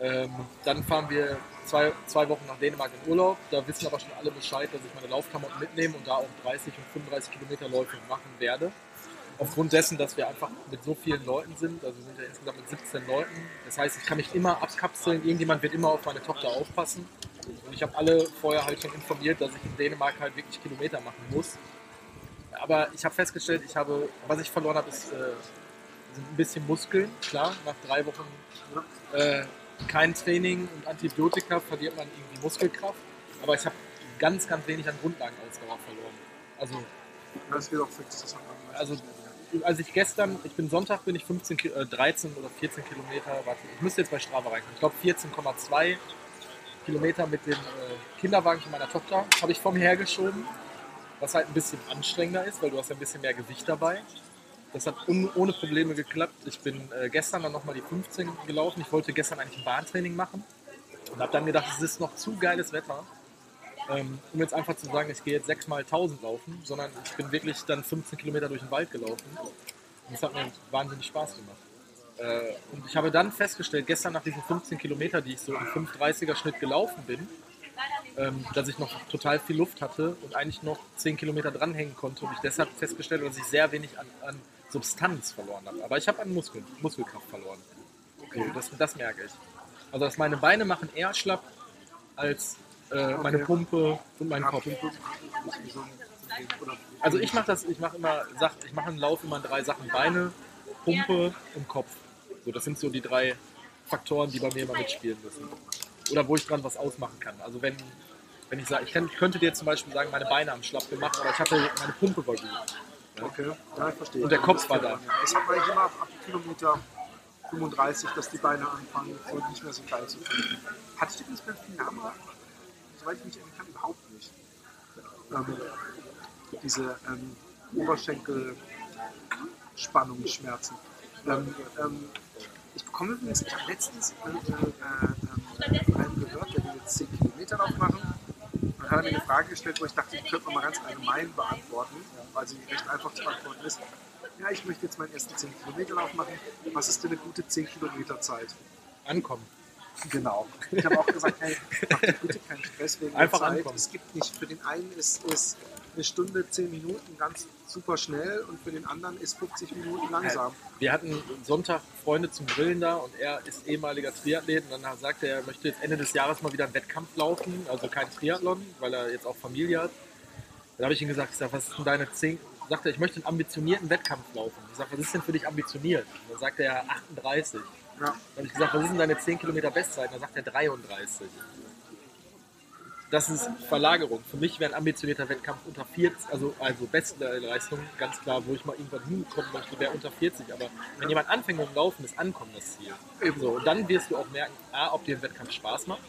Ähm, dann fahren wir zwei, zwei Wochen nach Dänemark in Urlaub. Da wissen aber schon alle Bescheid, dass ich meine Laufklamotten mitnehme und da auch 30 und 35 Kilometer Läufe machen werde. Aufgrund dessen, dass wir einfach mit so vielen Leuten sind, also wir sind ja insgesamt mit 17 Leuten. Das heißt, ich kann mich immer abkapseln, irgendjemand wird immer auf meine Tochter aufpassen. Und ich habe alle vorher halt schon informiert, dass ich in Dänemark halt wirklich Kilometer machen muss. Aber ich habe festgestellt, ich habe, was ich verloren habe, ist äh, sind ein bisschen Muskeln. Klar, nach drei Wochen äh, kein Training und Antibiotika verliert man irgendwie Muskelkraft. Aber ich habe ganz, ganz wenig an Grundlagenausdauer verloren. Also, Das geht auch fix. Das also als ich gestern, ich bin Sonntag, bin ich 15, Ki- äh, 13 oder 14 Kilometer, warte, ich müsste jetzt bei Strava reinkommen. Ich glaube 14,2 Kilometer mit dem äh, Kinderwagen von meiner Tochter habe ich vor mir hergeschoben, was halt ein bisschen anstrengender ist, weil du hast ja ein bisschen mehr Gewicht dabei. Das hat un ohne Probleme geklappt. Ich bin äh, gestern dann nochmal die 15 gelaufen. Ich wollte gestern eigentlich ein Bahntraining machen und habe dann gedacht, es ist noch zu geiles Wetter, ähm, um jetzt einfach zu sagen, ich gehe jetzt 6 mal 1000 laufen, sondern ich bin wirklich dann 15 Kilometer durch den Wald gelaufen. Und es hat mir wahnsinnig Spaß gemacht. Äh, und ich habe dann festgestellt, gestern nach diesen 15 Kilometer, die ich so im 5,30er Schnitt gelaufen bin, ähm, dass ich noch total viel Luft hatte und eigentlich noch 10 Kilometer dranhängen konnte und ich deshalb festgestellt habe, dass ich sehr wenig an, an Substanz verloren habe. Aber ich habe an Muskeln, Muskelkraft verloren. Okay, das, das merke ich. Also dass meine Beine machen eher schlapp als äh, meine Okay. Pumpe und mein Kopf. Also ich mache das, ich mache immer, ich mache einen Lauf immer in drei Sachen: Beine, Pumpe und Kopf. So, das sind so die drei Faktoren, die bei mir immer mitspielen müssen. Oder wo ich dran was ausmachen kann. Also wenn, wenn ich sage, ich, kann, ich könnte dir zum Beispiel sagen, meine Beine haben schlapp gemacht, aber ich hatte meine Pumpe war gut. Okay, ja, ich verstehe. Und der Kopf war da. Das hat man immer ab Kilometer 35, dass die Beine anfangen, so nicht mehr so geil zu fühlen. Hattest du übrigens beim Finama, soweit ich mich erinnern kann, überhaupt nicht. Ähm, diese ähm, Oberschenkelspannungsschmerzen. Ähm, ähm, ich bekomme übrigens, ich habe letztens äh, äh, äh, einen gehört, der will jetzt 10 Kilometer Lauf machen. Dann hat er mir eine Frage gestellt, wo ich dachte, die könnte man mal ganz allgemein beantworten, weil sie recht einfach zu beantworten ist. Ja, ich möchte jetzt meinen ersten 10 Kilometer Lauf machen. Was ist denn eine gute 10 Kilometer Zeit? Ankommen. Genau. Ich habe auch gesagt, hey, mach dir bitte keinen Stress wegen Einfach der Zeit. ankommen. Es gibt nicht, für den einen ist, ist eine Stunde, 10 Minuten ganz super schnell und für den anderen ist 50 Minuten langsam. Wir hatten Sonntag Freunde zum Grillen da und er ist ehemaliger Triathlet und dann sagte er, er möchte jetzt Ende des Jahres mal wieder einen Wettkampf laufen, also kein Triathlon, weil er jetzt auch Familie hat. Dann habe ich ihm gesagt, ich sag, was ist denn deine 10? Sagt er, ich möchte einen ambitionierten Wettkampf laufen. Ich sage, was ist denn für dich ambitioniert? Und dann sagt er 38. Ja. Dann habe ich gesagt, was ist denn deine 10 Kilometer Bestzeit? Dann sagt er 33. Das ist Verlagerung. Für mich wäre ein ambitionierter Wettkampf unter 40, also, also Bestleistung, ganz klar, wo ich mal irgendwann hinkommen möchte, wäre unter 40. Aber wenn jemand anfängt mit dem Laufen, ist Ankommen das Ziel. So, und dann wirst du auch merken, A, ob dir ein Wettkampf Spaß macht.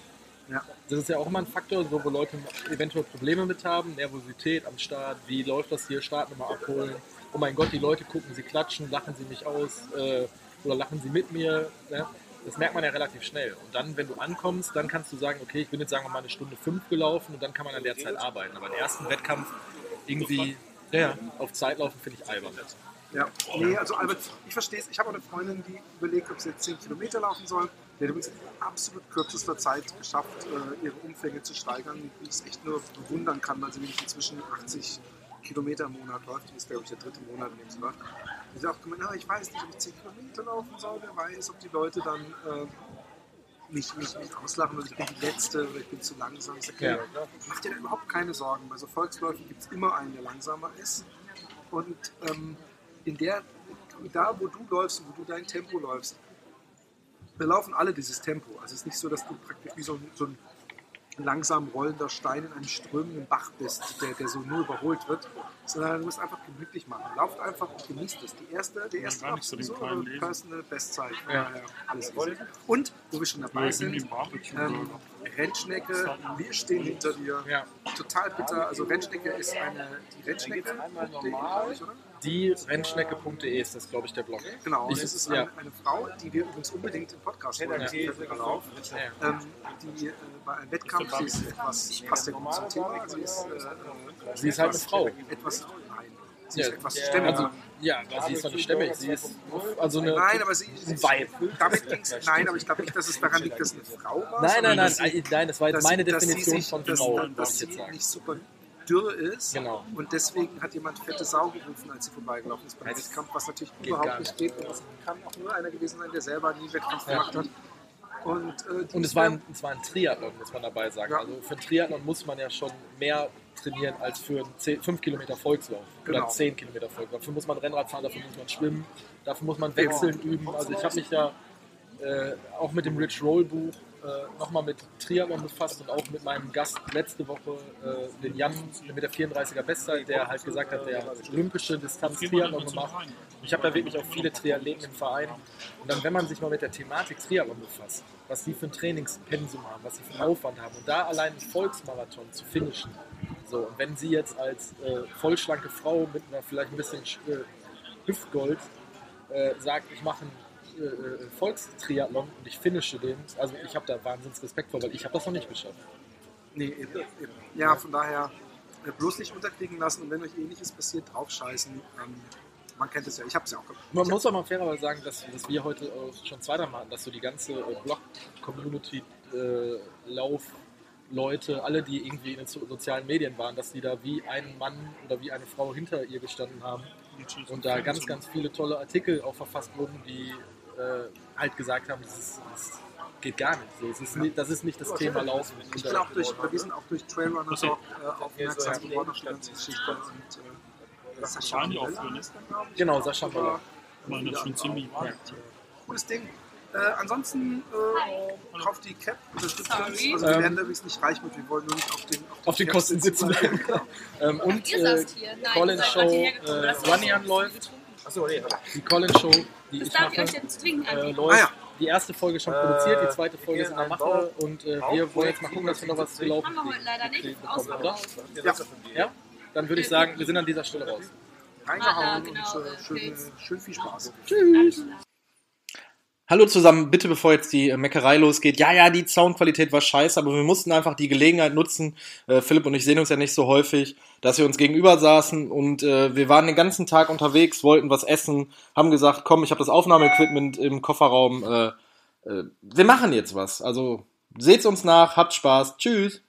Ja. Das ist ja auch immer ein Faktor, so, wo Leute eventuell Probleme mit haben, Nervosität am Start, wie läuft das hier, Startnummer abholen. Oh mein Gott, die Leute gucken, sie klatschen, lachen sie mich aus äh, oder lachen sie mit mir. Ne? Das merkt man ja relativ schnell. Und dann, wenn du ankommst, dann kannst du sagen, okay, ich bin jetzt sagen wir mal eine Stunde fünf gelaufen und dann kann man an der Zeit arbeiten. Aber den ersten Wettkampf irgendwie ja, auf Zeit laufen, finde ich albern. Ja, nee, also Albert, ich verstehe es. Ich habe auch eine Freundin, die überlegt, ob sie jetzt 10 Kilometer laufen soll. Die hat übrigens in absolut kürzester Zeit geschafft, äh, ihre Umfänge zu steigern, die ich echt nur bewundern kann, weil sie nämlich inzwischen 80 Kilometer im Monat läuft. Die ist, glaube ich, der dritte Monat, in dem sie läuft. Hat auch gemeint, ah, ich weiß nicht, ob ich 10 Kilometer laufen soll. Wer weiß, ob die Leute dann äh, mich, mich, mich auslachen und ich bin die Letzte oder ich bin zu langsam. Ich sag, Ja. okay, mach dir da überhaupt keine Sorgen. Bei so Volksläufen gibt es immer einen, der langsamer ist. Und ähm, in der, da wo du läufst und wo du dein Tempo läufst, wir laufen alle dieses Tempo. Also es ist nicht so, dass du praktisch wie so so ein langsam rollender Stein in einem strömenden Bach bist, der, der so nur überholt wird, sondern du musst einfach gemütlich machen. Lauft einfach und genießt es. Die erste, die erste nicht so. Personal Bestzeit. Ja. alles. Und, wo wir schon dabei sind, im Barbecue. ähm, Rennschnecke, wir stehen hinter dir. Ja. Total bitter. Also Rennschnecke ist eine, die Rennschnecke, glaube ich, oder? Die Rennschnecke.de ist das, glaube ich, der Blog. Genau, und Ich- es ist ja. eine, eine Frau, die wir übrigens unbedingt im Podcast auf. Ja. Ähm, die äh, bei einem Wettkampf, sie ist etwas, passt ja gut zum Thema, sie ist, äh, äh, Sie ist halt eine Frau. etwas, nein, sie ist etwas stämmig. Also, ja, sie ist doch nicht stämmig. Sie ist also eine. nein, aber sie, ein Vibe. damit ging's, nein, aber ich glaube nicht, dass es daran liegt, dass sie eine Frau war. Nein, nein, nein, dass nein, nein, das war jetzt dass- meine dass Definition von dass, Frau, dass ich sie nicht super dürr ist Genau. und deswegen hat jemand fette Sau gerufen, als sie vorbeigelaufen ist beim Das Wettkampf, was natürlich überhaupt nicht geht und das kann auch nur einer gewesen sein, der selber nie Wettkampf Ja. gemacht hat. Und, äh, Und es war, ein, es war ein Triathlon, muss man dabei sagen. Ja. Also für einen Triathlon muss man ja schon mehr trainieren als für einen 5 Kilometer Volkslauf Genau. oder 10 Kilometer Volkslauf. Dafür muss man Rennrad fahren, dafür muss man schwimmen, dafür muss man wechseln üben. Also ich habe mich ja äh, auch mit dem Rich Roll Buch äh, nochmal mit Triathlon befasst und auch mit meinem Gast letzte Woche, äh, den Jan mit der 34er Bestzeit, der halt gesagt hat, der olympische Distanz Triathlon gemacht. Ich habe da wirklich auch viele Triathleten im Verein. Und dann, wenn man sich mal mit der Thematik Triathlon befasst, was die für ein Trainingspensum haben, was sie für einen Aufwand haben und da allein einen Volksmarathon zu finishen, so, und wenn sie jetzt als äh, vollschlanke Frau mit einer vielleicht ein bisschen äh, Hüftgold äh, sagt, ich mache einen äh, Volkstriathlon und ich finische den, also ich habe da wahnsinns Respekt vor, weil ich habe das noch nicht geschafft. Nee, eben, eben. Ja, von daher äh, bloß nicht unterkriegen lassen und wenn euch ähnliches passiert, draufscheißen. Ähm, man kennt es ja, ich habe es ja auch gemacht. Man muss auch mal fairerweise sagen, dass, dass wir heute auch schon zweimal hatten, dass so die ganze äh, Blog-Community, äh, Lauf-Leute, alle, die irgendwie in den so sozialen Medien waren, dass die da wie ein Mann oder wie eine Frau hinter ihr gestanden haben und da ganz, ganz viele tolle Artikel auch verfasst wurden, die äh, halt gesagt haben, das, ist, das geht gar nicht. So, es ist nicht das ist nicht das Thema Laufen. Ich auch durch, wir sind auch durch Trailrunner Talk äh, aufmerksam geworden auf die ganze Geschichte. Und, äh, das auch für, ne? Genau, Sascha Möller. Man das schon ziemlich Cooles Ding. Äh, ansonsten äh, kauft die Cap, unterstützt uns. Also wir Ähm, werden da übrigens nicht reich mit, wir wollen nur nicht auf den, Auf den Cap Kosten sitzen. Genau. ähm, und Ihr äh, saßt hier. Nein, Colin Show, äh, Das so läuft. Achso, nee, die Colin Show, die Das ich darf ich mache, euch jetzt trinken äh, läuft. Ah ja. Die erste Folge schon produziert, die zweite Folge ist in der Mache und äh, wir wollen jetzt mal gucken, dass wir noch was zu laufen Haben wir heute leider nicht. kriegen bekommen, oder? Ausverkauft. Ja, Ja? Dann würde ich sagen, wir sind an dieser Stelle raus. reingehauen Ah, genau, und äh, äh, schön, schön viel Spaß. Klar. Hallo zusammen, bitte bevor jetzt die äh, Meckerei losgeht. Ja, ja, die Soundqualität war scheiße, aber wir mussten einfach die Gelegenheit nutzen. Äh, Philipp und ich sehen uns ja nicht so häufig, dass wir uns gegenüber saßen und äh, wir waren den ganzen Tag unterwegs, wollten was essen, haben gesagt, komm, ich habe das Aufnahmeequipment im Kofferraum. Äh, äh, wir machen jetzt was. Also seht's uns nach, habt Spaß, tschüss.